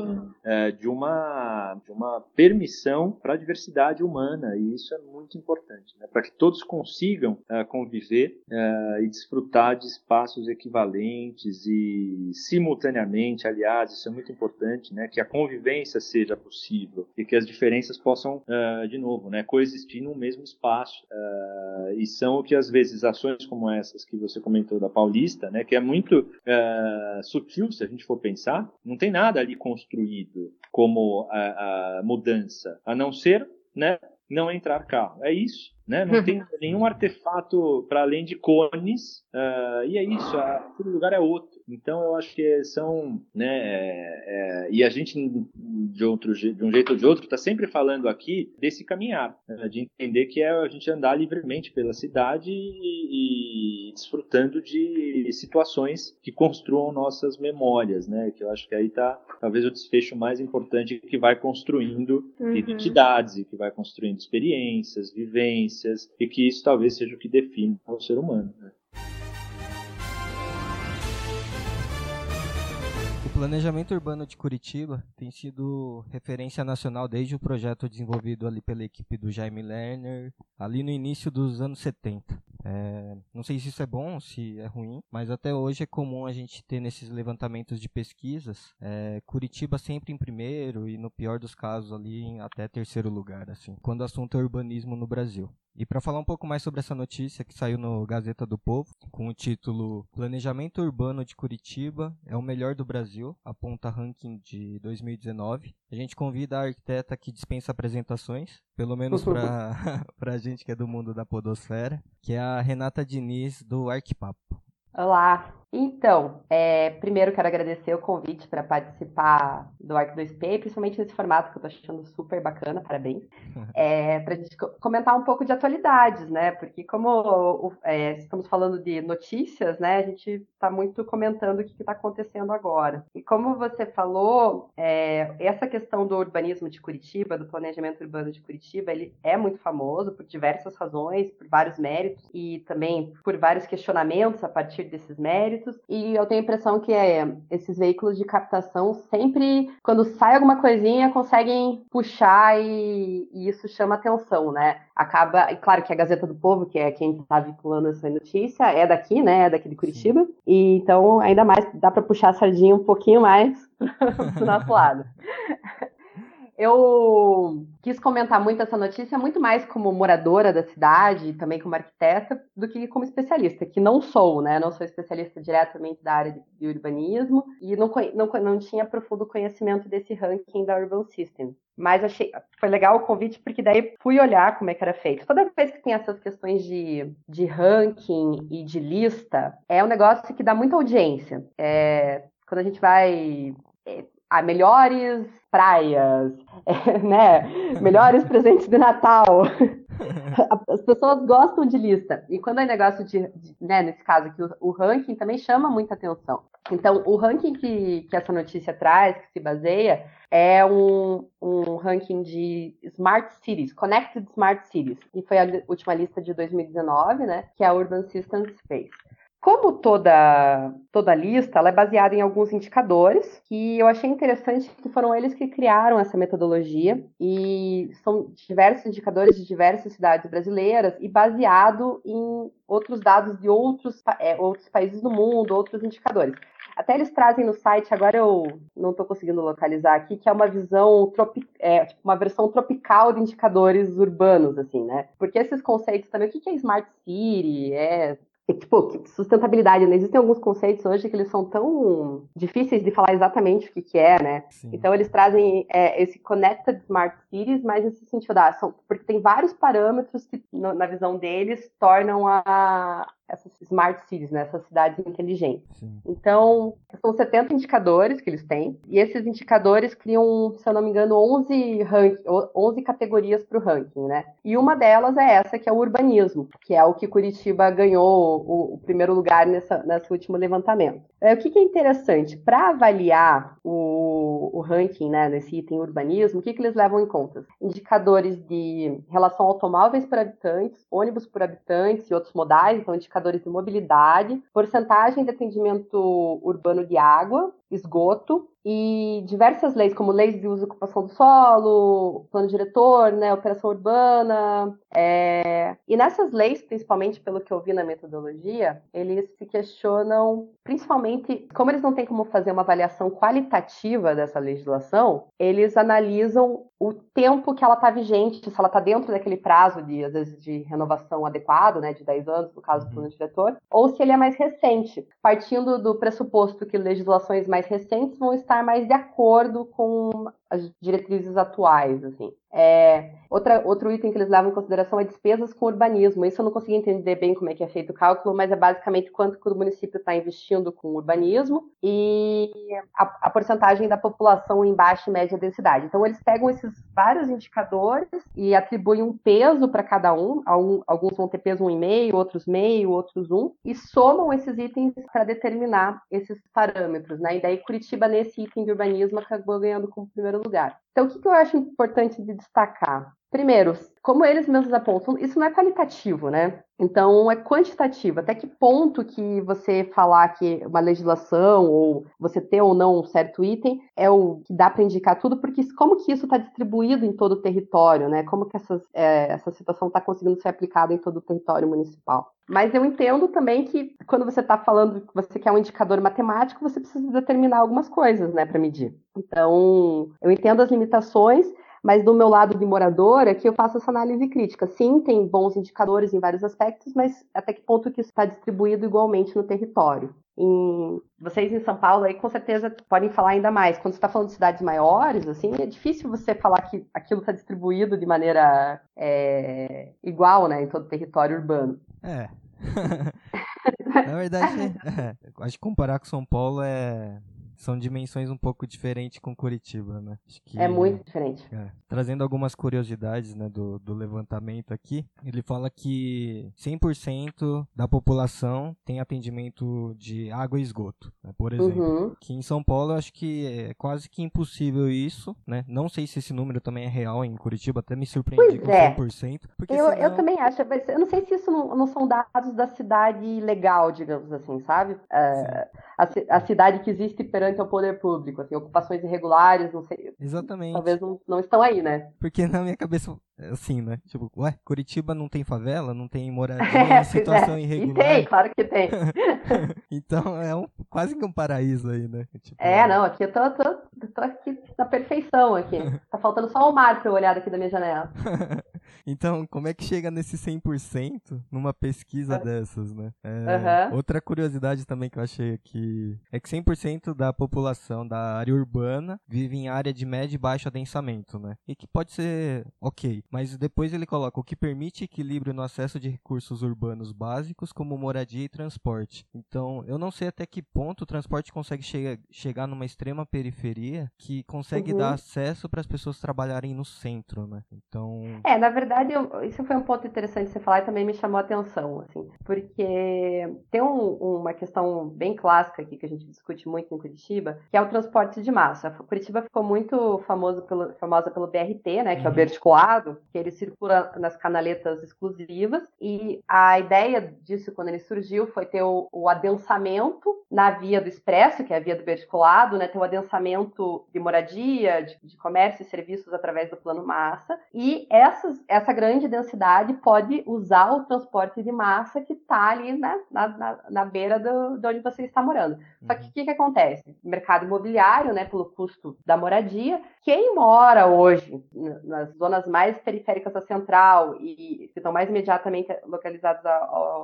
é, de, uma, de uma permissão para a diversidade humana, e isso é muito importante, né, para que todos consigam é, conviver é, e desfrutar de espaços equivalentes e simultaneamente, aliás, isso é muito importante, né, que a convivência seja possível e que as diferenças possam, de novo, né, coexistir no mesmo espaço, e são o que às vezes ações como essas que você comentou da Paulista né, que é muito uh, sutil se a gente for pensar, não tem nada ali construído como a, a mudança, a não ser né, não entrar carro. É isso. né? Não tem nenhum artefato para além de cones, uh, e é isso, aquele lugar é outro. Então eu acho que são, né, é, é, e a gente de outro de um jeito ou de outro está sempre falando aqui desse caminhar, né, de entender que é a gente andar livremente pela cidade e, e desfrutando de situações que construam nossas memórias, né? Que eu acho que aí está talvez o desfecho mais importante que vai construindo uhum. identidades e que vai construindo experiências, vivências e que isso talvez seja o que define o ser humano. Né? Planejamento urbano de Curitiba tem sido referência nacional desde o projeto desenvolvido ali pela equipe do Jaime Lerner, ali no início dos anos 70. É, não sei se isso é bom, se é ruim, mas até hoje é comum a gente ter nesses levantamentos de pesquisas é, Curitiba sempre em primeiro e no pior dos casos ali até terceiro lugar, assim, quando o assunto é urbanismo no Brasil. E para falar um pouco mais sobre essa notícia que saiu no Gazeta do Povo, com o título Planejamento Urbano de Curitiba é o melhor do Brasil, aponta ranking de 2019, a gente convida a arquiteta que dispensa apresentações, pelo menos para <laughs> a gente que é do mundo da podosfera, que é a Renata Diniz do Arquipapo. Olá, então, é, primeiro quero agradecer o convite para participar do Arc 2P, principalmente nesse formato que eu estou achando super bacana, parabéns. <laughs> É, para a gente comentar um pouco de atualidades, né? Porque como é, estamos falando de notícias, né? A gente está muito comentando o que está acontecendo agora. E como você falou, é, essa questão do urbanismo de Curitiba, do planejamento urbano de Curitiba, ele é muito famoso por diversas razões, por vários méritos e também por vários questionamentos a partir desses méritos e eu tenho a impressão que é, esses veículos de captação sempre, quando sai alguma coisinha, conseguem puxar e, e isso chama atenção, né? Acaba, e claro que a Gazeta do Povo, que é quem está vinculando essa notícia, é daqui, né? É daqui de Curitiba. Sim. E então, ainda mais, dá para puxar a sardinha um pouquinho mais <laughs> pro nosso lado. Eu quis comentar muito essa notícia, muito mais como moradora da cidade, também como arquiteta, do que como especialista, que não sou, né? Não sou especialista diretamente da área de urbanismo e não, não, não tinha profundo conhecimento desse ranking da Urban System. Mas achei, foi legal o convite, porque daí fui olhar como é que era feito. Toda vez que tem essas questões de, de ranking e de lista, é um negócio que dá muita audiência. É, quando a gente vai é, a melhores praias, <laughs> é, né? Melhores presentes de Natal. <laughs> As pessoas gostam de lista. E quando é negócio de, de né, nesse caso aqui, o, o, ranking também chama muita atenção. Então, o ranking que, que essa notícia traz, que se baseia, é um, um ranking de Smart Cities, Connected Smart Cities. E foi a última lista de 2019, né? Que a Urban Systems fez. Como toda, toda lista, ela é baseada em alguns indicadores que eu achei interessante que foram eles que criaram essa metodologia e são diversos indicadores de diversas cidades brasileiras e baseado em outros dados de outros, é, outros países do mundo, outros indicadores. Até eles trazem no site, agora eu não estou conseguindo localizar aqui, que é uma visão é, tipo, uma versão tropical de indicadores urbanos, assim, né? Porque esses conceitos também, o que é Smart City? É e, tipo, sustentabilidade, né? Existem alguns conceitos hoje que eles são tão difíceis de falar exatamente o que, que é, né? Sim. Então eles trazem é, esse Connected Smart Cities, mas nesse sentido, ah, são, porque tem vários parâmetros que, no, na visão deles, tornam a, essas smart cities, né, essas cidades inteligentes. Sim. Então, são 70 indicadores que eles têm, e esses indicadores criam, se eu não me engano, 11, rank, 11 categorias para o ranking, né? E uma delas é essa, que é o urbanismo, que é o que Curitiba ganhou o, o primeiro lugar nessa, nesse último levantamento. É, o que, que é interessante? Para avaliar o, o, ranking, né, nesse item urbanismo, o que, que eles levam em conta? Indicadores de relação automóveis por habitantes, ônibus por habitantes e outros modais, então indicadores indicadores de mobilidade, porcentagem de atendimento urbano de água, esgoto e diversas leis, como leis de uso e ocupação do solo, plano diretor, né, operação urbana. É... E nessas leis, principalmente pelo que eu vi na metodologia, eles se questionam, principalmente, como eles não têm como fazer uma avaliação qualitativa dessa legislação, eles analisam o tempo que ela está vigente, se ela está dentro daquele prazo de, às vezes, de renovação adequado, né, de 10 anos, no caso do plano diretor, ou se ele é mais recente, partindo do pressuposto que legislações mais recentes vão estar mais de acordo com as diretrizes atuais, assim. É, outra, outro item que eles levam em consideração é despesas com urbanismo. Isso eu não consegui entender bem como é que é feito o cálculo, mas é basicamente quanto que o município está investindo com urbanismo e a, a, porcentagem da população em baixa e média densidade. Então, eles pegam esses vários indicadores e atribuem um peso para cada um. Alguns vão ter peso 1,5, outros meio, outros 1, e somam esses itens para determinar esses parâmetros. Né? E daí, Curitiba, nesse item de urbanismo, acabou ganhando como primeiro lugar. Então, o que, que eu acho importante de destacar? Primeiro, como eles mesmos apontam, isso não é qualitativo, né? Então é quantitativo. Até que ponto que você falar que uma legislação ou você ter ou não um certo item é o que dá para indicar tudo, porque como que isso está distribuído em todo o território, né? Como que essas, é, essa situação está conseguindo ser aplicada em todo o território municipal? Mas eu entendo também que quando você está falando que você quer um indicador matemático, você precisa determinar algumas coisas, né, para medir. Então, eu entendo as limitações, mas do meu lado de moradora, que eu faço essa análise crítica. Sim, tem bons indicadores em vários aspectos, mas até que ponto que isso está distribuído igualmente no território? Em, vocês em São Paulo aí com certeza podem falar ainda mais. Quando você está falando de cidades maiores, assim, é difícil você falar que aquilo está distribuído de maneira é, igual, né, em todo o território urbano. É. <laughs> Na verdade, <laughs> é, acho que comparar com São Paulo é são dimensões um pouco diferentes com Curitiba, né? Que, é muito diferente. É. Trazendo algumas curiosidades né, do, do levantamento aqui, ele fala que 100% da população tem atendimento de água e esgoto, né, por exemplo. Uhum. Que em São Paulo eu acho que é quase que impossível isso, né? Não sei se esse número também é real em Curitiba, até me surpreendi pois com 100%. É. Porque eu, senão... eu também acho, mas eu não sei se isso não, não são dados da cidade legal, digamos assim, sabe? Uh, a, a cidade que existe perante ao poder público, assim, ocupações irregulares, não sei. Exatamente. Talvez não, não estão aí, né? Porque na minha cabeça, assim, né? Tipo, ué, Curitiba não tem favela, não tem moradia, <laughs> é, situação é. irregular. E tem, <laughs> claro que tem. <laughs> então é um, quase que um paraíso aí, né? Tipo, é, não, aqui eu tô, tô, tô aqui na perfeição aqui. Tá faltando só o mar pra eu olhar daqui da minha janela. então, como é que chega nesse 100% numa pesquisa dessas, né? É, uhum. Outra curiosidade também que eu achei aqui é que 100% da população da área urbana vive em área de médio e baixo adensamento, né? E que pode ser ok, mas depois ele coloca o que permite equilíbrio no acesso de recursos urbanos básicos como moradia e transporte. Então, eu não sei até que ponto o transporte consegue che chegar numa extrema periferia que consegue uhum. dar acesso para as pessoas trabalharem no centro, né? Então. É, na verdade, eu, isso foi um ponto interessante você falar e também me chamou a atenção, assim, porque tem um, uma questão bem clássica aqui que a gente discute muito em Curitiba, que é o transporte de massa. Curitiba ficou muito famoso pelo, famosa pelo BRT, né, que uhum. é o verticulado, que ele circula nas canaletas exclusivas. E a ideia disso, quando ele surgiu, foi ter o, o adensamento na via do expresso, que é a via do verticulado, né, ter o adensamento de moradia, de, de comércio e serviços através do plano massa. E essas, essa grande densidade pode usar o transporte de massa que está ali né, na, na, na, beira do, de onde você está morando. Só que o que, que acontece? Mercado imobiliário, né, pelo custo da moradia, quem mora hoje nas zonas mais periféricas da central e que estão mais imediatamente localizadas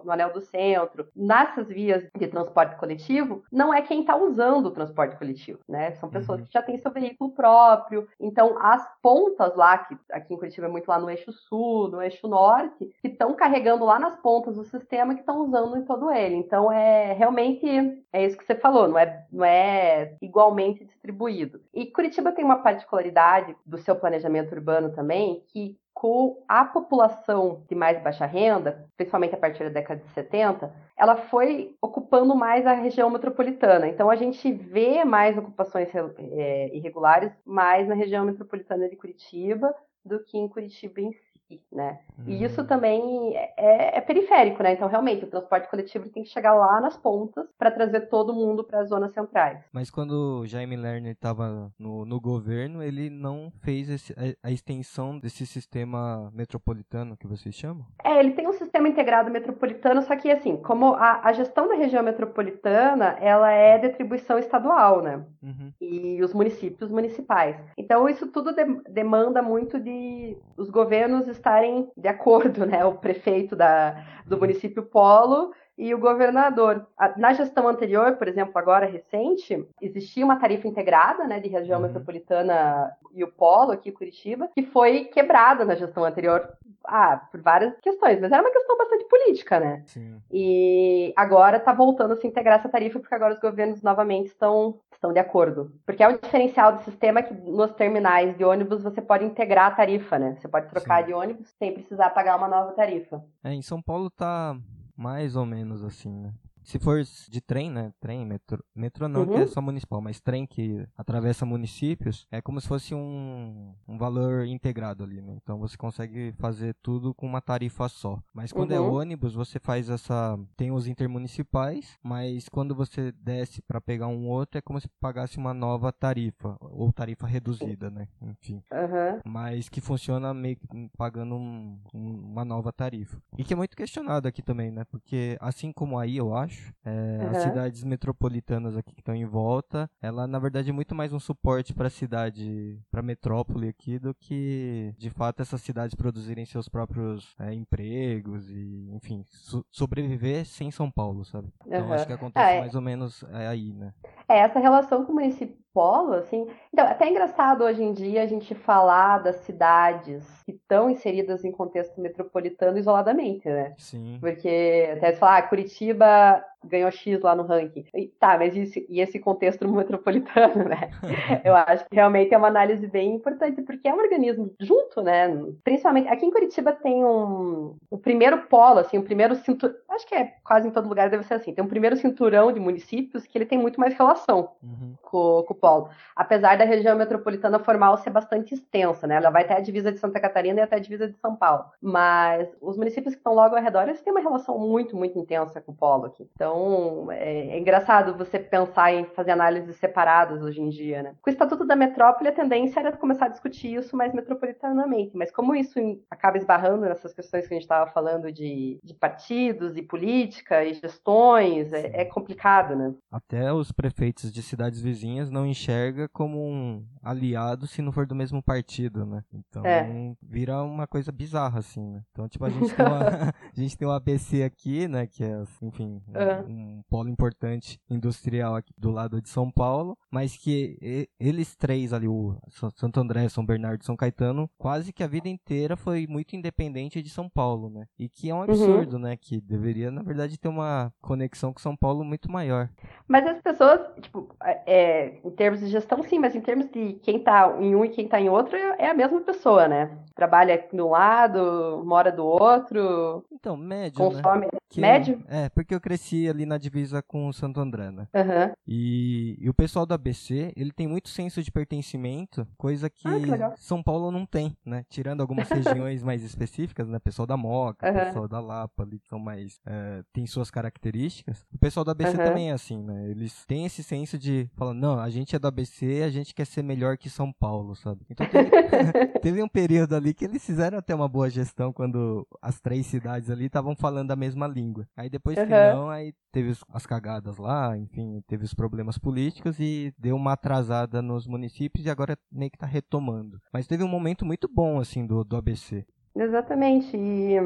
no anel do centro, nessas vias de transporte coletivo, não é quem está usando o transporte coletivo, né? São pessoas uhum. que já têm seu veículo próprio. Então, as pontas lá, que aqui em Curitiba é muito lá no eixo sul, no eixo norte, que estão carregando lá nas pontas do sistema que estão usando em todo ele. Então, é realmente é isso que você falou, não é, não é igualmente distribuído. E Curitiba tem uma particularidade do seu planejamento urbano também, que com a população de mais baixa renda, principalmente a partir da década de 70, ela foi ocupando mais a região metropolitana. Então a gente vê mais ocupações é, irregulares mais na região metropolitana de Curitiba do que em Curitiba em si né? Uhum. E isso uhum. também é, é, periférico, né? Então, realmente, o transporte coletivo tem que chegar lá nas pontas para trazer todo mundo para as zonas centrais. Mas quando o Jaime Lerner estava no, no governo, ele não fez esse, a, a, extensão desse sistema metropolitano que vocês chamam? É, ele tem um sistema integrado metropolitano, só que, assim, como a, a gestão da região metropolitana, ela é de atribuição estadual, né? Uhum. E os municípios municipais. Então, isso tudo de, demanda muito de os governos estarem de acordo, né? O prefeito da, do município Polo e o governador. Na gestão anterior, por exemplo, agora recente, existia uma tarifa integrada, né, de região uhum. metropolitana e o polo aqui, Curitiba, que foi quebrada na gestão anterior ah, por várias questões, mas era uma questão bastante política, né? Sim. E agora está voltando a se integrar essa tarifa, porque agora os governos novamente estão, estão de acordo. Porque é um diferencial do sistema que nos terminais de ônibus você pode integrar a tarifa, né? Você pode trocar Sim. de ônibus sem precisar pagar uma nova tarifa. É, em São Paulo tá mais ou menos assim, né? Se for de trem, né? Trem, metrô. Metrô não, uhum. que é uhum. só municipal, mas trem que atravessa municípios, é como se fosse um, um valor integrado ali, né? Então você consegue fazer tudo com uma tarifa só. Mas quando é uhum. é ônibus, você faz essa. Tem os intermunicipais, mas quando você desce para pegar um outro, é como se pagasse uma nova tarifa. Ou tarifa reduzida, né? Enfim. Uhum. Mas que funciona meio que pagando um, uma nova tarifa. E que é muito questionado aqui também, né? Porque assim como aí, eu acho acho. É, uhum. As cidades metropolitanas aqui que estão em volta, ela na verdade é muito mais um suporte para a cidade, para a metrópole aqui, do que de fato essas cidades produzirem seus próprios é, empregos e, enfim, so sobreviver sem São Paulo, sabe? Então uhum. acho que acontece ah, é. mais ou menos é, aí, né? É, essa relação com o município polo, assim. Então, é até engraçado hoje em dia a gente falar das cidades que estão inseridas em contexto metropolitano isoladamente, né? Sim. Porque até se falar, ah, Curitiba ganhou X lá no ranking. E, tá, mas e, e esse contexto <laughs> metropolitano, né? <laughs> Eu acho que realmente é uma análise bem importante, porque é um organismo junto, né? Principalmente, aqui em Curitiba tem um, um primeiro polo, assim, um primeiro cinturão, acho que é quase em todo lugar deve ser assim, tem um primeiro cinturão de municípios que ele tem muito mais relação uhum. com, com o polo. Apesar da região metropolitana formal ser bastante extensa, né? Ela vai até a divisa de Santa Catarina e até a divisa de São Paulo. Mas os municípios que estão logo ao redor, eles têm uma relação muito, muito intensa com o polo aqui. Então, é, é engraçado você pensar em fazer análises separadas hoje em dia, né? Com o Estatuto da Metrópole, a tendência era começar a discutir isso mais metropolitanamente. Mas como isso acaba esbarrando nessas questões que a gente estava falando de, de partidos e política e gestões, é, é complicado, né? Até os prefeitos de cidades vizinhas não enxerga como um aliado se não for do mesmo partido, né? Então é. vira uma coisa bizarra, assim, né? Então, tipo, a gente tem, uma, <laughs> a gente tem o ABC aqui, né? Que é, enfim, um, um, polo importante industrial aqui do lado de São Paulo, mas que eles três ali, o Santo André, São Bernardo e São Caetano, quase que a vida inteira foi muito independente de São Paulo, né? E que é um uhum. absurdo, uhum. né? Que deveria, na verdade, ter uma conexão com São Paulo muito maior. Mas as pessoas, tipo, é, em termos de gestão, sim, mas em termos de quem tá em um e quem tá em outro, é a mesma pessoa, né? Trabalha de um lado, mora do outro. Então, médio. Consome. Né? médio? é, porque eu cresci ali na divisa com o Santo André, né? Uhum. E, e o pessoal do ABC, ele tem muito senso de pertencimento, coisa que, ah, que São Paulo não tem, né? Tirando algumas <laughs> regiões mais específicas, né? Pessoal da Moca, uhum. pessoal da Lapa ali, que são mais. É, tem suas características. O pessoal do ABC uhum. também é assim, né? Eles têm esse senso de falar, não, a gente é do ABC, a gente quer ser melhor que São Paulo, sabe? Então teve, <laughs> teve um período ali que eles fizeram até uma boa gestão quando as três cidades ali estavam falando a mesma língua. Aí depois uhum. que não, aí teve as cagadas lá, enfim, teve os problemas políticos e deu uma atrasada nos municípios e agora meio que tá retomando. Mas teve um momento muito bom, assim, do, do ABC. Exatamente. E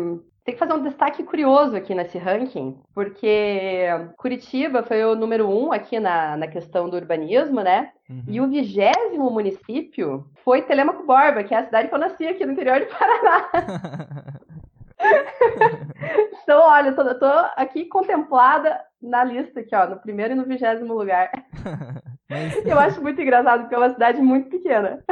tem que fazer um destaque curioso aqui nesse ranking, porque Curitiba foi o número um aqui na, na questão do urbanismo, né? Uhum. E o vigésimo município foi Telemaco Borba, que é a cidade que eu nasci aqui no interior do Paraná. <laughs> <laughs> então, olha, tô, tô, aqui contemplada na lista aqui, ó, no primeiro e no vigésimo lugar. <laughs> Mas... <laughs> Eu acho muito engraçado, porque é uma cidade muito pequena.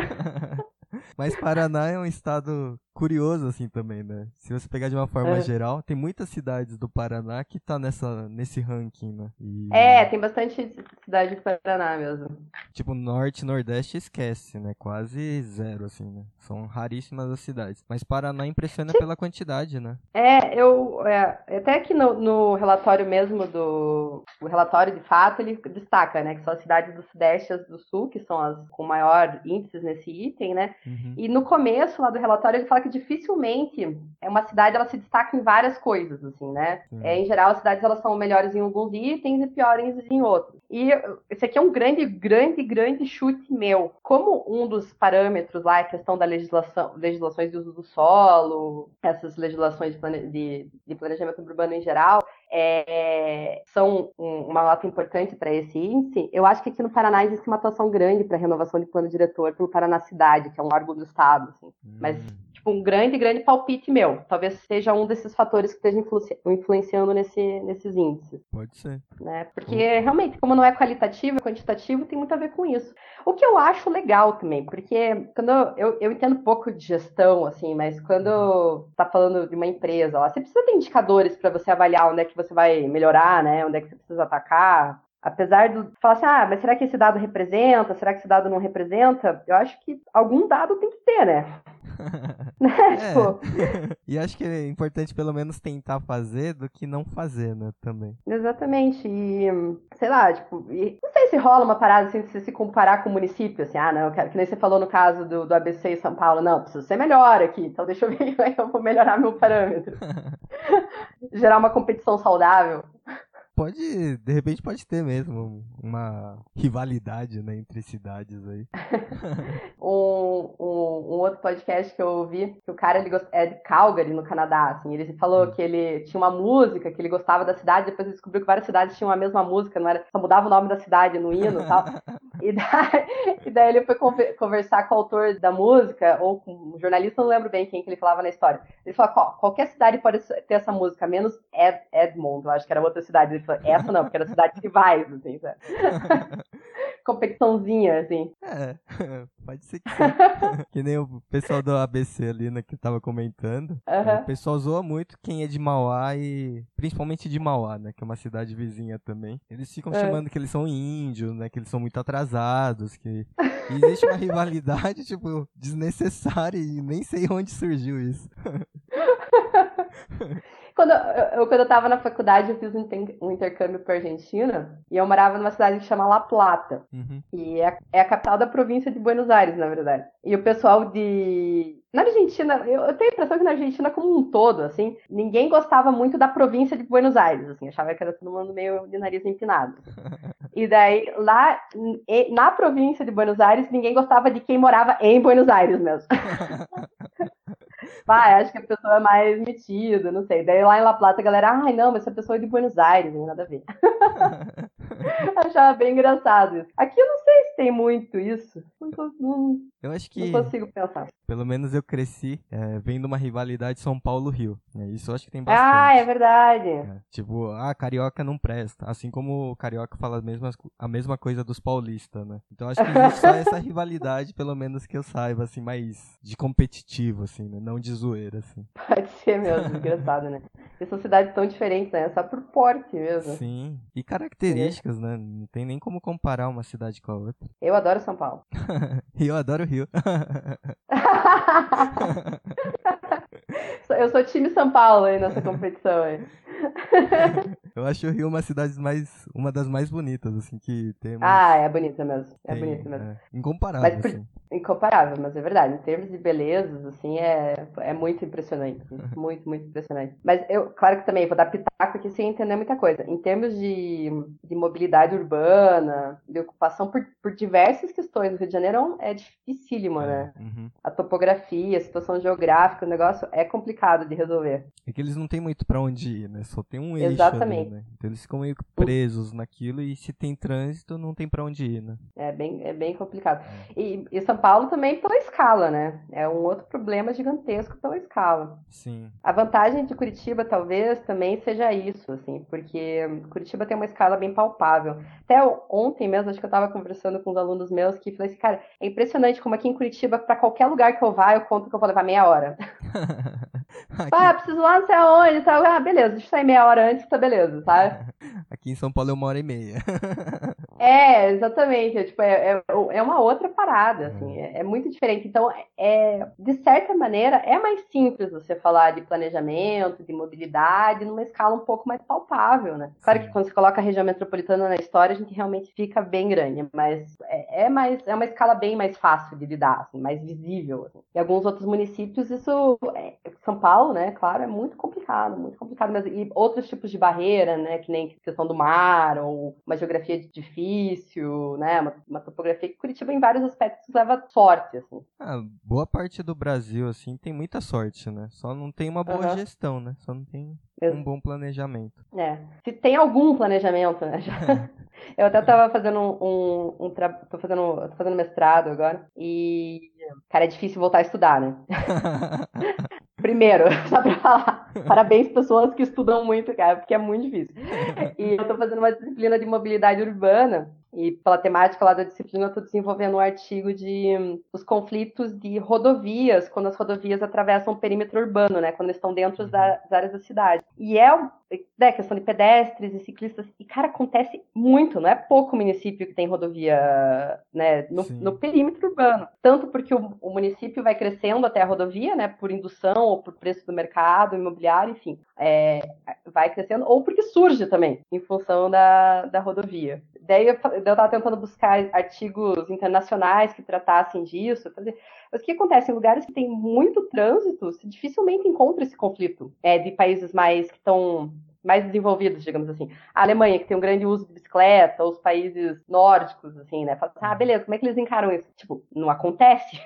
Mas Paraná é um estado curioso assim também, né? Se você pegar de uma forma é. geral, tem muitas cidades do Paraná que tá nessa, nesse ranking, né? E... É, tem bastante cidade do Paraná mesmo. Tipo, norte e nordeste esquece, né? Quase zero, assim, né? São raríssimas as cidades. Mas Paraná impressiona Sim. pela quantidade, né? É, eu... É, até aqui no, no relatório mesmo do... O relatório, de fato, ele destaca, né? Que são as cidades do sudeste e as do sul, que são as com maior índices nesse item, né? Uhum. E no começo lá do relatório ele fala que dificilmente é uma cidade ela se destaca em várias coisas, assim, né? É, em geral, as cidades elas são melhores em alguns itens e piores em outros. E esse aqui é um grande, grande, grande chute meu. Como um dos parâmetros lá é a questão da legislação, legislações de uso do solo, essas legislações de, plane, de, de planejamento urbano em geral, é, são um, uma nota importante para esse índice, eu acho que aqui no Paraná existe uma atuação grande para a renovação de plano diretor pelo Paraná Cidade, que é um órgão do Estado. Assim. Hum. Mas tipo, um grande, grande palpite meu. Talvez seja um desses fatores que esteja influenci influenciando nesse, nesses índices. Pode ser. Né? Porque realmente, como não é qualitativo, é quantitativo, tem muito a ver com isso. O que eu acho legal também, porque quando eu, eu, entendo pouco de gestão, assim, mas quando está falando de uma empresa, lá, você precisa ter indicadores para você avaliar onde é que você vai melhorar, né? Onde é que você precisa atacar. Apesar de falar assim, ah, mas será que esse dado representa? Será que esse dado não representa? Eu acho que algum dado tem que ter, né? Né? <laughs> é. Tipo... <laughs> e acho que é importante pelo menos tentar fazer do que não fazer, né, também. Exatamente. E, sei lá, tipo, e, não sei se rola uma parada assim, se se comparar com o município, assim, ah, não, eu quero, que nem você falou no caso do, do ABC e São Paulo, não, preciso ser melhor aqui, então deixa eu ver como é que eu vou melhorar meu parâmetro. <laughs> Gerar uma competição saudável pode, de repente pode ter mesmo uma rivalidade, né, entre cidades aí. <laughs> um, um, um, outro podcast que eu ouvi, que o cara ele gost... é de Calgary, no Canadá, assim, ele falou hum. que ele tinha uma música, que ele gostava da cidade, depois ele descobriu que várias cidades tinham a mesma música, não era, só mudava o nome da cidade no hino e tal. <laughs> e, daí, e daí ele foi conversar com o autor da música, ou com um jornalista, não lembro bem quem que ele falava na história. Ele falou, qualquer cidade pode ter essa música, menos Ed, Edmond, eu acho que era outra cidade essa não, porque era cidade rivais, assim, sabe? <laughs> Competiçãozinha, assim. É, <laughs> pode ser que sim. <laughs> que nem o pessoal do ABC ali, né, que tava comentando. Uhum. O pessoal zoa muito quem é de Mauá e... Principalmente de Mauá, né, que é uma cidade vizinha também. Eles ficam uhum. chamando que eles são índios, né, que eles são muito atrasados, que... E existe uma rivalidade, tipo, desnecessária e nem sei onde surgiu isso. Quando eu, quando eu tava na faculdade, eu fiz um, intercâmbio pra Argentina e eu morava numa cidade que chama La Plata. Uhum. E é, é, a capital da província de Buenos Aires, na verdade. E o pessoal de. Na Argentina, eu, eu tenho a impressão que na Argentina, como um todo, assim, ninguém gostava muito da província de Buenos Aires, assim, achava que era todo mundo meio de nariz empinado. <laughs> E daí, lá na província de Buenos Aires, ninguém gostava de quem morava em Buenos Aires mesmo. <laughs> Vai, acho que a pessoa é mais metida, não sei. Daí lá em La Plata a galera, ai não, mas essa pessoa é de Buenos Aires, não tem nada a ver. <laughs> <laughs> Achava bem engraçado isso. Aqui eu não sei se tem muito isso. Não, não, eu acho que. Não consigo pensar. Pelo menos eu cresci é, vendo uma rivalidade São Paulo-Rio. É, isso eu acho que tem bastante. Ah, é verdade. É, tipo, ah, carioca não presta. Assim como o carioca fala a mesma, a mesma coisa dos paulistas, né? Então acho que existe só <laughs> essa rivalidade, pelo menos que eu saiba, assim, mais de competitivo, assim, né? Não de zoeira, assim. Pode ser mesmo, <laughs> engraçado, né? E são cidades tão diferentes, né? Só por porte mesmo. Sim. E características, né? Não tem nem como comparar uma cidade com a outra. Eu adoro São Paulo. <laughs> e eu adoro o Rio. <laughs> eu sou time São Paulo aí nessa competição aí. <laughs> Eu acho o Rio uma cidade mais. uma das mais bonitas, assim, que tem. Ah, é bonita mesmo. É tem, bonita mesmo. É, incomparável. Mas, assim. Incomparável, mas é verdade. Em termos de belezas, assim, é, é muito impressionante. Assim, <laughs> muito, muito impressionante. Mas eu, claro que também vou dar pitaco aqui sem entender muita coisa. Em termos de, de mobilidade urbana, de ocupação por, por diversas questões, o Rio de Janeiro é dificílimo, é, né? Uhum. A topografia, a situação geográfica, o negócio é complicado de resolver. É que eles não têm muito para onde ir, né? Só tem um eixo. Exatamente. Né? Então eles ficam meio presos naquilo e se tem trânsito, não tem para onde ir, né? É bem, é bem complicado. É. E, e São Paulo também pela escala, né? É um outro problema gigantesco pela escala. Sim. A vantagem de Curitiba talvez também seja isso, assim, porque Curitiba tem uma escala bem palpável. Até ontem mesmo, acho que eu estava conversando com os alunos meus que falei assim, cara, é impressionante como aqui em Curitiba, para qualquer lugar que eu vá, eu conto que eu vou levar meia hora. <laughs> <laughs> aqui... Ah, preciso lá não sei aonde e tal. Ah, beleza, deixa eu sair meia hora antes, tá beleza, sabe? <laughs> Aqui em São Paulo é uma hora e meia. <laughs> é, exatamente. É, tipo, é, é, é uma outra parada, assim. É, é, muito diferente. Então, é, de certa maneira, é mais simples você falar de planejamento, de mobilidade, numa escala um pouco mais palpável, né? Claro que quando você coloca a região metropolitana na história, a gente realmente fica bem grande, mas é, é mais, é uma escala bem mais fácil de lidar, assim, mais visível. Assim. Em alguns outros municípios, isso, é, São Paulo, né, claro, é muito complicado, muito complicado. Mas, e outros tipos de barreira, né, que nem questão do mar, ou uma geografia difícil, difícil, né? Uma, uma topografia que Curitiba, em vários aspectos, leva sorte, assim. Ah, boa parte do Brasil, assim, tem muita sorte, né? Só não tem uma boa Uhum. gestão, né? Só não tem um bom planejamento. É. Se tem algum planejamento, né? <laughs> Eu até tava fazendo um, um, um tra... tô fazendo, tô fazendo mestrado agora e, cara, é difícil voltar a estudar, né? <laughs> Primeiro, <laughs> só pra falar, parabéns pessoas que estudam muito, cara, porque é muito difícil. <laughs> E eu tô fazendo uma disciplina de mobilidade urbana e pela temática lá da disciplina eu tô desenvolvendo um artigo de os conflitos de rodovias, quando as rodovias atravessam o perímetro urbano, né, quando estão dentro da- das áreas da cidade. E é né, questão de pedestres e ciclistas, e cara, acontece muito, não é pouco município que tem rodovia, né, no, no perímetro urbano. Tanto porque o, o município vai crescendo até a rodovia, né, por indução ou por preço do mercado imobiliário, enfim, é, vai crescendo, ou porque surge também, em função da, da rodovia. Daí eu, eu tava tentando buscar artigos internacionais que tratassem disso, fazer... mas o que acontece? Em lugares que tem muito trânsito, se dificilmente encontra esse conflito é, de países mais que estão mais desenvolvidos, digamos assim. A Alemanha, que tem um grande uso de bicicleta, os países nórdicos, assim, né? Fala assim, ah, beleza, como é que eles encaram isso? Tipo, não acontece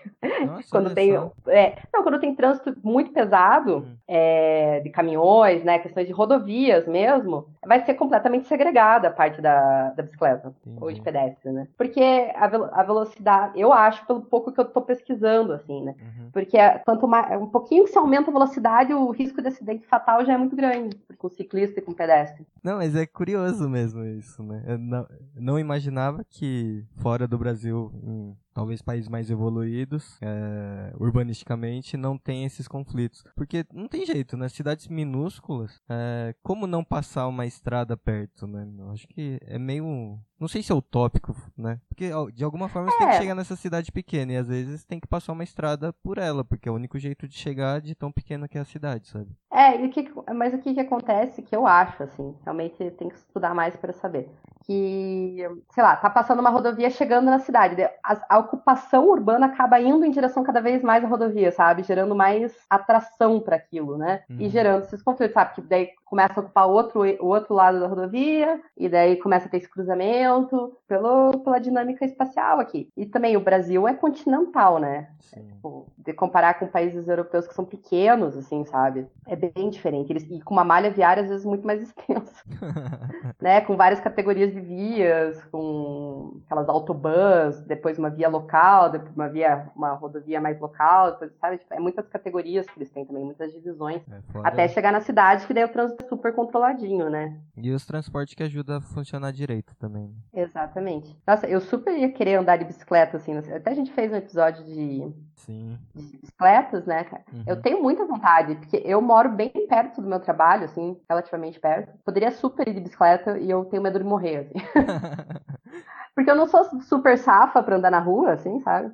Nossa, <laughs> quando tem, é, não, quando tem trânsito muito pesado, Hum. é, de caminhões, né, questões de rodovias mesmo, vai ser completamente segregada a parte da, da bicicleta ou de pedestre, né? Porque a, a velocidade, eu acho, pelo pouco que eu tô pesquisando, assim, né? Uhum. Porque é- quanto mais, um pouquinho que se aumenta a velocidade, o risco de acidente fatal já é muito grande, com ciclista e com pedestre. Não, mas é curioso mesmo isso, né? Eu não, não imaginava que fora do Brasil, em talvez países mais evoluídos, é, urbanisticamente, não tem esses conflitos. Porque não tem jeito, né? Cidades minúsculas, é, como não passar uma estrada perto, né? Eu acho que é meio. Não sei se é utópico, né? Porque de alguma forma você tem que É. chegar nessa cidade pequena e às vezes tem que passar uma estrada por ela, porque é o único jeito de chegar de tão pequena que é a cidade, sabe? É, e o que- mas o que, que acontece, que eu acho, assim, realmente tem que estudar mais para saber, que, sei lá, tá passando uma rodovia chegando na cidade, a, a ocupação urbana acaba indo em direção cada vez mais à rodovia, sabe? Gerando mais atração para aquilo, né? E Uhum. gerando esses conflitos, sabe? Que daí começa a ocupar outro, o outro lado da rodovia, e daí começa a ter esse cruzamento pelo, pela dinâmica espacial aqui. E também o Brasil é continental, né? Sim. Tipo, de comparar com países europeus que são pequenos, assim, sabe? É bem diferente. Eles, e com uma malha viária, às vezes, muito mais <laughs> extensa, <laughs> né? Com várias categorias de vias, com aquelas autobans, depois uma via local, depois uma via, uma rodovia mais local, depois, sabe? Tipo, é muitas categorias que eles têm também, muitas divisões. É, Até chegar na cidade, que daí o trânsito é super controladinho, né? E os transportes que ajudam a funcionar direito também. né? Exatamente. Nossa, eu super ia querer andar de bicicleta, assim. Até a gente fez um episódio de, Sim. de bicicletas, né, cara? Uhum. Eu tenho muita vontade, porque eu moro bem perto do meu trabalho, assim, relativamente perto. Poderia super ir de bicicleta e eu tenho medo de morrer, assim. <laughs> Porque eu não sou super safa pra andar na rua, assim, sabe?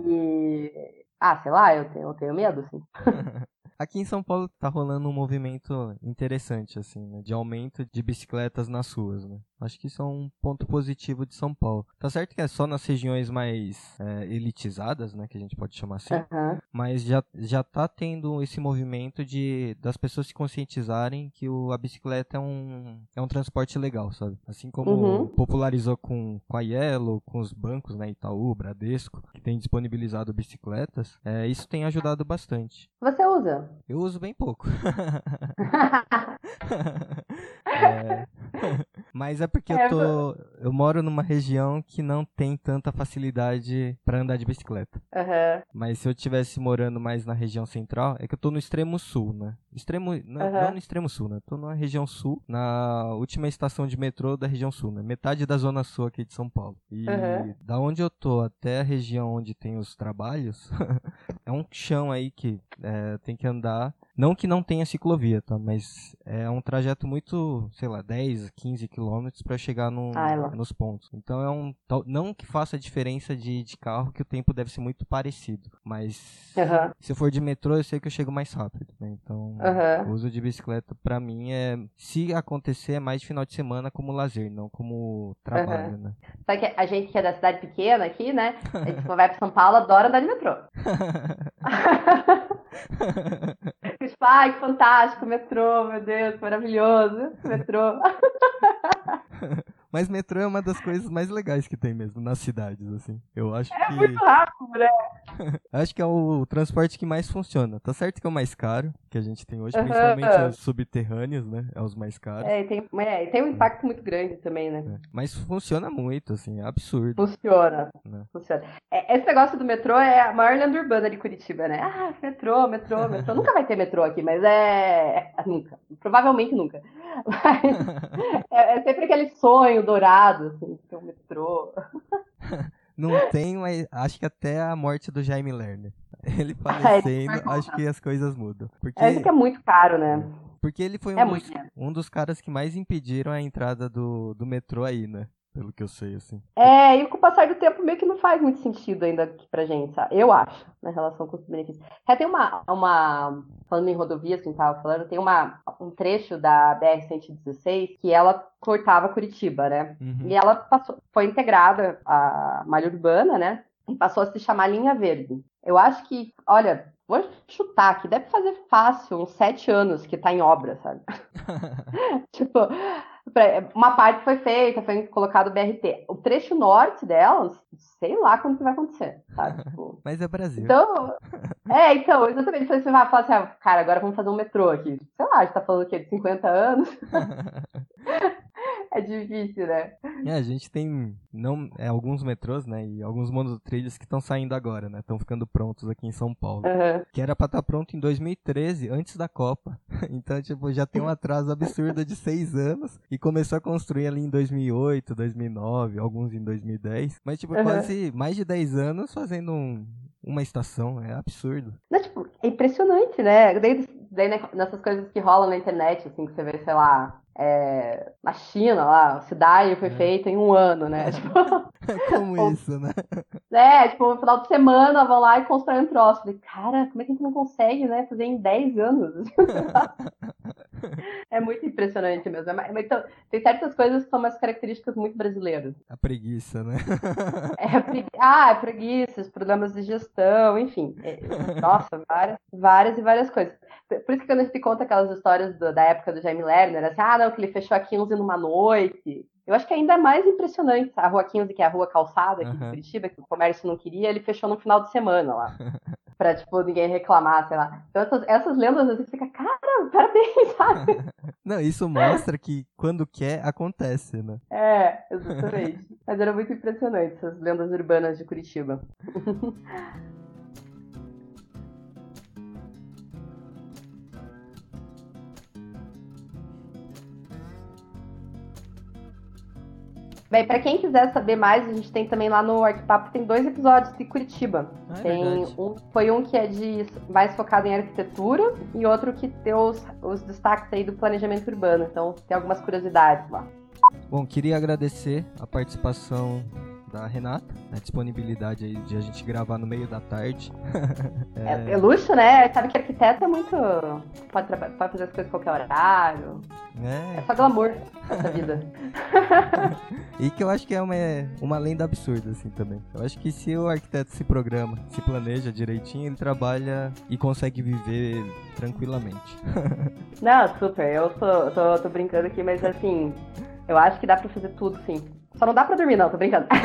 E. Ah, sei lá, eu tenho, eu tenho medo, assim. <laughs> Aqui em São Paulo tá rolando um movimento interessante, assim, né? De aumento de bicicletas nas ruas, né? Acho que isso é um ponto positivo de São Paulo. Tá certo que é só nas regiões mais é, elitizadas, né? Que a gente pode chamar assim. Aham. Mas já, já tá tendo esse movimento de das pessoas se conscientizarem que o, a bicicleta é um, é um transporte legal, sabe? Assim como Uhum. popularizou com, com a Yellow, com os bancos, né? Itaú, Bradesco, que tem disponibilizado bicicletas, é, isso tem ajudado bastante. Você usa? Eu uso bem pouco. <laughs> <laughs> É. Mas é porque É, eu tô. Eu moro numa região que não tem tanta facilidade pra andar de bicicleta. Aham. Mas se eu tivesse morando mais na região central, é que eu tô no extremo sul, né? Extremo. Não, Aham. não no extremo sul, né? Tô na região sul, na última estação de metrô da região sul, né? Metade da zona sul aqui de São Paulo. E Aham. da onde eu tô até a região onde tem os trabalhos, <laughs> é um chão aí que é, tem que andar. Não que não tenha ciclovia, tá? Mas é um trajeto muito, sei lá, 10, 15 quilômetros pra chegar num- Ai, lá. nos pontos. Então é um. Não que faça diferença de, de carro, que o tempo deve ser muito parecido. Mas Aham. se eu for de metrô, eu sei que eu chego mais rápido, né? Então, Aham. o uso de bicicleta pra mim é. Se acontecer, é mais de final de semana como lazer, não como trabalho, né? Sabe que a gente que é da cidade pequena aqui, né? A gente quando vai pra São Paulo, adora andar de metrô. <laughs> <laughs> ai, que fantástico, metrô, meu Deus, maravilhoso, metrô. <laughs> Mas metrô é uma das coisas mais legais que tem mesmo nas cidades, assim. Eu acho É que. muito rápido, né? <laughs> Acho que é o transporte que mais funciona. Tá certo que é o mais caro que a gente tem hoje, Aham. principalmente os subterrâneos, né? É os mais caros. É, e tem, é, e tem um impacto muito grande também, né? É. Mas funciona muito, assim, é absurdo. Funciona. Né? Funciona. É, esse negócio do metrô é a maior lenda urbana de Curitiba, né? Ah, metrô, metrô, metrô. nunca vai ter metrô aqui, mas é. é- Nunca. Provavelmente nunca. <laughs> Mas é, é sempre aquele sonho dourado, assim, de ter um metrô. <laughs> Não tem, mas acho que até a morte do Jaime Lerner. Ele <laughs> falecendo, acho que as coisas mudam. Porque, É isso que é muito caro, né? porque ele foi É um, dos, caro. um dos caras que mais impediram a entrada do, do metrô aí, né? Pelo que eu sei, assim. É, e com o passar do tempo meio que não faz muito sentido ainda aqui pra gente, sabe? Eu acho, na relação custo-benefício. É, tem uma, uma, falando em rodovia, assim, tava falando, tem uma, um trecho da BR-116 que ela cortava Curitiba, né? Uhum. E ela passou, foi integrada à malha urbana, né? E passou a se chamar Linha Verde. Eu acho que, olha, vou chutar aqui, deve fazer fácil uns sete anos que tá em obra, sabe? <laughs> <laughs> tipo, uma parte foi feita, foi colocado o BRT. O trecho norte delas, sei lá quando que vai acontecer, sabe? <laughs> Tipo, Mas é Brasil. então, é, então, exatamente. Você vai falar assim, ah, cara, agora vamos fazer um metrô aqui. Sei lá, a gente tá falando o quê? De 50 anos? <laughs> É difícil, né? É, a gente tem não, é, alguns metrôs, né? E alguns monotrilhos que estão saindo agora, né? Estão ficando prontos aqui em São Paulo. Aham. Que era pra estar pronto em 2013, antes da Copa. <laughs> Então, tipo, já tem um atraso absurdo de seis anos. E começou a construir ali em 2008, 2009, alguns em 2010. Mas, tipo, Aham. quase mais de 10 anos fazendo um- uma estação. É absurdo. Não, tipo, é impressionante, né? Daí, daí né, nessas coisas que rolam na internet, assim, que você vê, sei lá, é, na China, lá, a cidade foi É. feita em um ano, né? Tipo, <laughs> Como <laughs> isso, né? é, tipo, no final de semana vão lá e constroem um troço. Falei, cara, como é que a gente não consegue, né, fazer em 10 anos? <laughs> é muito impressionante mesmo. É então, tem certas coisas que são umas características muito brasileiras. A preguiça, né? <laughs> É pregui... Ah, é preguiça, os problemas de gestão, enfim. É, Nossa, várias, várias e várias coisas. Por isso que quando a gente conta aquelas histórias do- da época do Jaime Lerner, assim, ah, não, que ele fechou a 15 numa noite. Eu acho que ainda é mais impressionante a Rua 15, que é a rua calçada aqui de Aham. Curitiba, que o comércio não queria, ele fechou no final de semana lá. <laughs> pra, tipo, ninguém reclamar, sei lá. Então essas, essas lendas, vezes, fica, cara, parabéns, <laughs> sabe? <laughs> Não, isso mostra que quando quer, acontece, né? É, exatamente. Mas era muito impressionante essas lendas urbanas de Curitiba. Bem, pra quem quiser saber mais, a gente tem também lá no Arquipapo, tem dois episódios de Curitiba. Ah, é Tem verdade. um, foi um que é de mais focado em arquitetura e outro que deu os, os destaques aí do planejamento urbano. Então tem algumas curiosidades lá. Bom, queria agradecer a participação da Renata, a disponibilidade aí de a gente gravar no meio da tarde. <laughs> É, é luxo, né? Sabe que arquiteto é muito. Pode, pode fazer as coisas em qualquer horário. É É, só glamour essa vida. <laughs> e que eu acho que é uma, uma lenda absurda, assim, também. Eu acho que se o arquiteto se programa, se planeja direitinho, ele trabalha e consegue viver tranquilamente. <laughs> Não, super. Eu tô, tô, tô brincando aqui, mas assim, eu acho que dá pra fazer tudo, sim. Só não dá pra dormir, não, tô brincando. <laughs>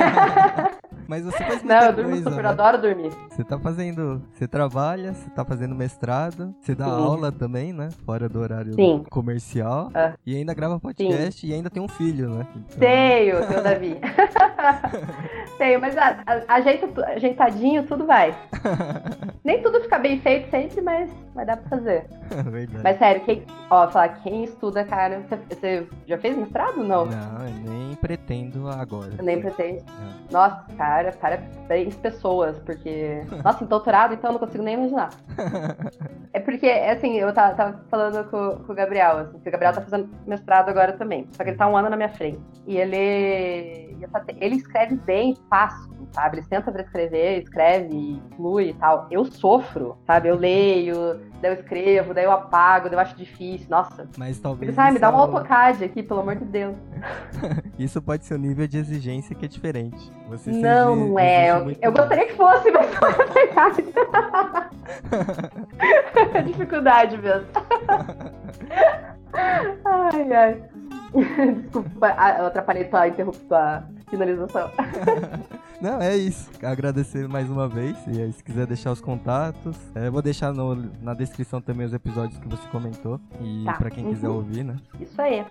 Mas você faz Não, muita eu durmo coisa, super, eu né? adoro dormir. Você tá fazendo. Você trabalha, você tá fazendo mestrado, você dá Sim. aula também, né? Fora do horário Sim. comercial. É. E ainda grava podcast e ainda tem um filho, né? Então, Tenho, <laughs> o Davi. <laughs> Tenho, mas a- a- ajeita, ajeitadinho, tudo vai. Nem tudo fica bem feito sempre, mas vai dar pra fazer. <laughs> Verdade. Mas sério, quem, ó, falar, quem estuda, cara, você, já fez mestrado? Não. Não, eu nem pretendo agora. Nem pretende. É. Nossa, cara, parabéns pessoas, porque. <laughs> Nossa, em doutorado, então eu não consigo nem imaginar. <laughs> É porque, assim, eu tava, tava falando com, com o Gabriel, assim, que o Gabriel tá fazendo mestrado agora também. Só que ele tá um ano na minha frente. E ele. Ele escreve bem, fácil, sabe? Ele senta pra escrever, escreve, flui e tal. Eu sofro, sabe? Eu leio, daí eu escrevo, daí eu apago, daí eu acho difícil. Nossa. Mas talvez. Sabe, me dá um isso- AutoCAD aqui, pelo amor de Deus. <laughs> Isso pode ser o nível de exigência que é diferente. Você Não, não é. Eu, eu gostaria que fosse, mas não é verdade. <laughs> É dificuldade mesmo. Ai, ai. Desculpa, eu atrapalhei tua, tua finalização. <laughs> Não, é isso. Agradecer mais uma vez. E aí, se quiser deixar os contatos, é, vou deixar no, na descrição também os episódios que você comentou. E tá. para quem uhum. quiser ouvir, né? Isso aí.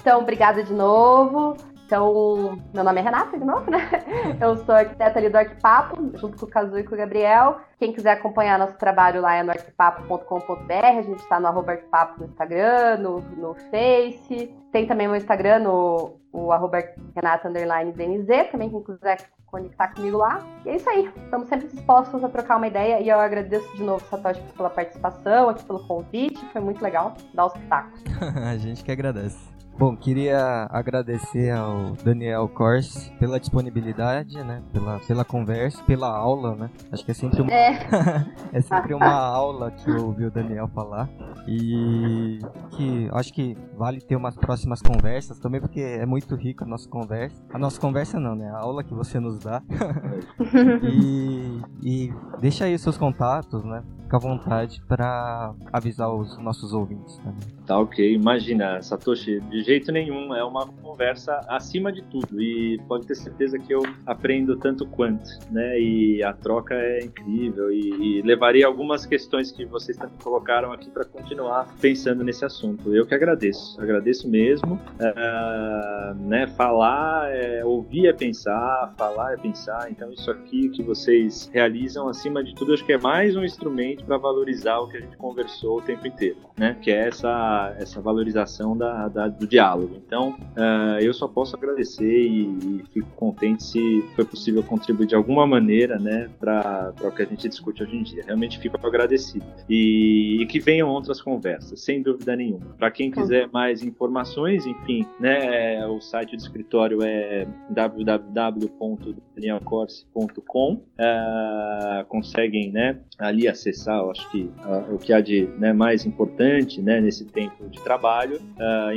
Então, obrigada de novo. Então, meu nome é Renata, de novo, né? <laughs> Eu sou arquiteta ali do Arquipapo, junto com o Cazu e com o Gabriel. Quem quiser acompanhar nosso trabalho lá é no arquipapo.com.br. A gente está no arroba arquipapo no Instagram, no, no Face. Tem também meu Instagram, no o arroba Renata DNZ, também quem quiser conectar comigo lá. E é isso aí. Estamos sempre dispostos a trocar uma ideia e eu agradeço de novo, Satoshi, pela participação, aqui pelo convite. Foi muito legal dar os pitacos. a gente que agradece. Bom, queria agradecer ao Daniel Corse pela disponibilidade, né? Pela, pela conversa, pela aula, né? Acho que é sempre uma, é. <laughs> é sempre uma aula que eu ouvi o Daniel falar. E que acho que vale ter umas próximas conversas também, porque é muito rica a nossa conversa. A nossa conversa não, né? A aula que você nos dá. <laughs> e, e deixa aí os seus contatos, né? Fica à vontade para avisar os nossos ouvintes também. Tá ok. Imagina, Satoshi, de jeito nenhum. É uma conversa acima de tudo. E pode ter certeza que eu aprendo tanto quanto, né? E a troca é incrível. E, e levaria algumas questões que vocês também colocaram aqui para continuar pensando nesse assunto. Eu que agradeço. Agradeço mesmo. Uh, né? Falar, é, ouvir é pensar, falar é pensar. Então, isso aqui que vocês realizam, acima de tudo, acho que é mais um instrumento para valorizar o que a gente conversou o tempo inteiro, né? Que é essa, essa valorização da, da do diálogo. Então, uh, eu só posso agradecer e, e, fico contente se foi possível contribuir de alguma maneira, né, para o que a gente discute hoje em dia. Realmente fico agradecido. E, e que venham outras conversas, sem dúvida nenhuma. Para quem quiser mais informações, enfim, né, o site do escritório é www.danielcorse.com. Uh, ah, conseguem, né, ali acessar, eu acho que uh, o que há de né, mais importante, né, nesse tempo de trabalho. Uh,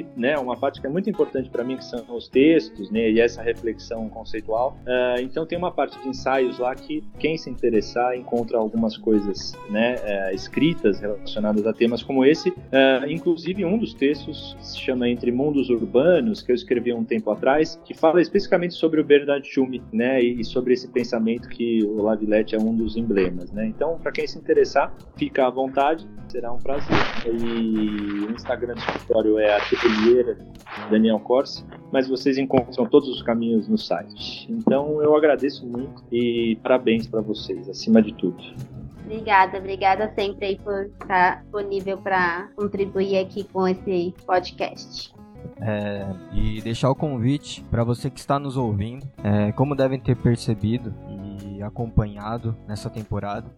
inclusive né, uma parte que é muito importante para mim, que são os textos, né, e essa reflexão conceitual. Uh, então tem uma parte de ensaios lá que quem se interessar encontra algumas coisas, né, uh, escritas relacionadas a temas como esse. Uh, inclusive um dos textos se chama Entre Mundos Urbanos, que eu escrevi um tempo atrás, que fala especificamente sobre o Bernard Schumi, né, e, sobre esse pensamento que o Lavillette é um dos emblemas, né. Então, para quem se interessar, fica à vontade, será um prazer. E o Instagram do escritório é Atelier Daniel Corsi, mas vocês encontram todos os caminhos no site. Então eu agradeço muito e parabéns para vocês, acima de tudo. Obrigada, obrigada sempre aí por estar disponível para contribuir aqui com esse podcast. É, e deixar o convite para você que está nos ouvindo. É, como devem ter percebido e acompanhado nessa temporada,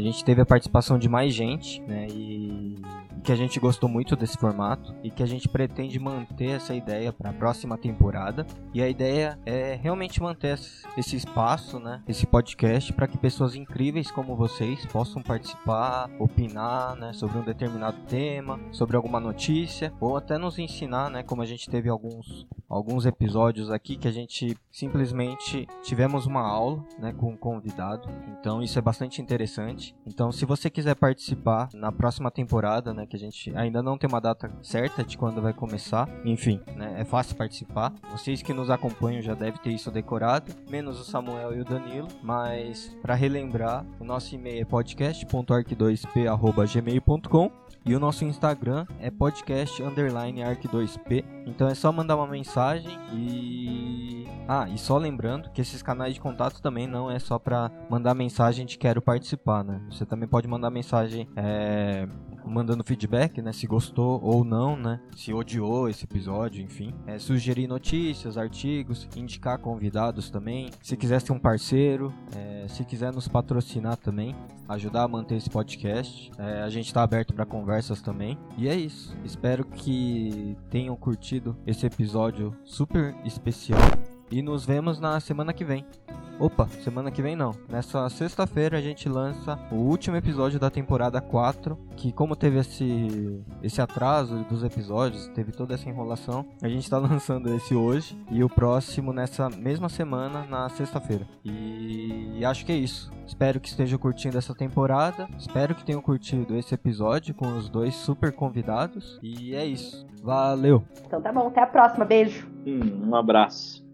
a gente teve a participação de mais gente, né? E que a gente gostou muito desse formato e que a gente pretende manter essa ideia para a próxima temporada. E a ideia é realmente manter esse espaço, né, esse podcast, para que pessoas incríveis como vocês possam participar, opinar, né, sobre um determinado tema, sobre alguma notícia, ou até nos ensinar, né, como a gente teve alguns alguns episódios aqui que a gente simplesmente tivemos uma aula, né, com um convidado. Então isso é bastante interessante. Então se você quiser participar na próxima temporada, né, que a gente ainda não tem uma data certa de quando vai começar. Enfim, né, é fácil participar. Vocês que nos acompanham já devem ter isso decorado, menos o Samuel e o Danilo. Mas para relembrar, o nosso e-mail é podcast.arc2p@gmail.com e o nosso Instagram é podcast underline arc2p. Então é só mandar uma mensagem e. Ah, e só lembrando que esses canais de contato também não é só para mandar mensagem de quero participar, né? Você também pode mandar mensagem é, mandando feedback, né? Se gostou ou não, né? Se odiou esse episódio, enfim. É, sugerir notícias, artigos, indicar convidados também. Se quiser ser um parceiro, é, se quiser nos patrocinar também, ajudar a manter esse podcast. É, a gente está aberto para conversas também. E é isso. Espero que tenham curtido esse episódio super especial e nos vemos na semana que vem. Opa, semana que vem não. Nessa sexta-feira a gente lança o último episódio da temporada 4, que como teve esse esse atraso dos episódios, teve toda essa enrolação, a gente está <laughs> lançando esse hoje e o próximo nessa mesma semana na sexta-feira. E, acho que é isso. Espero que estejam curtindo essa temporada. Espero que tenham curtido esse episódio com os dois super convidados. E é isso. Valeu. Então tá bom, até a próxima. Beijo. Hum, um abraço.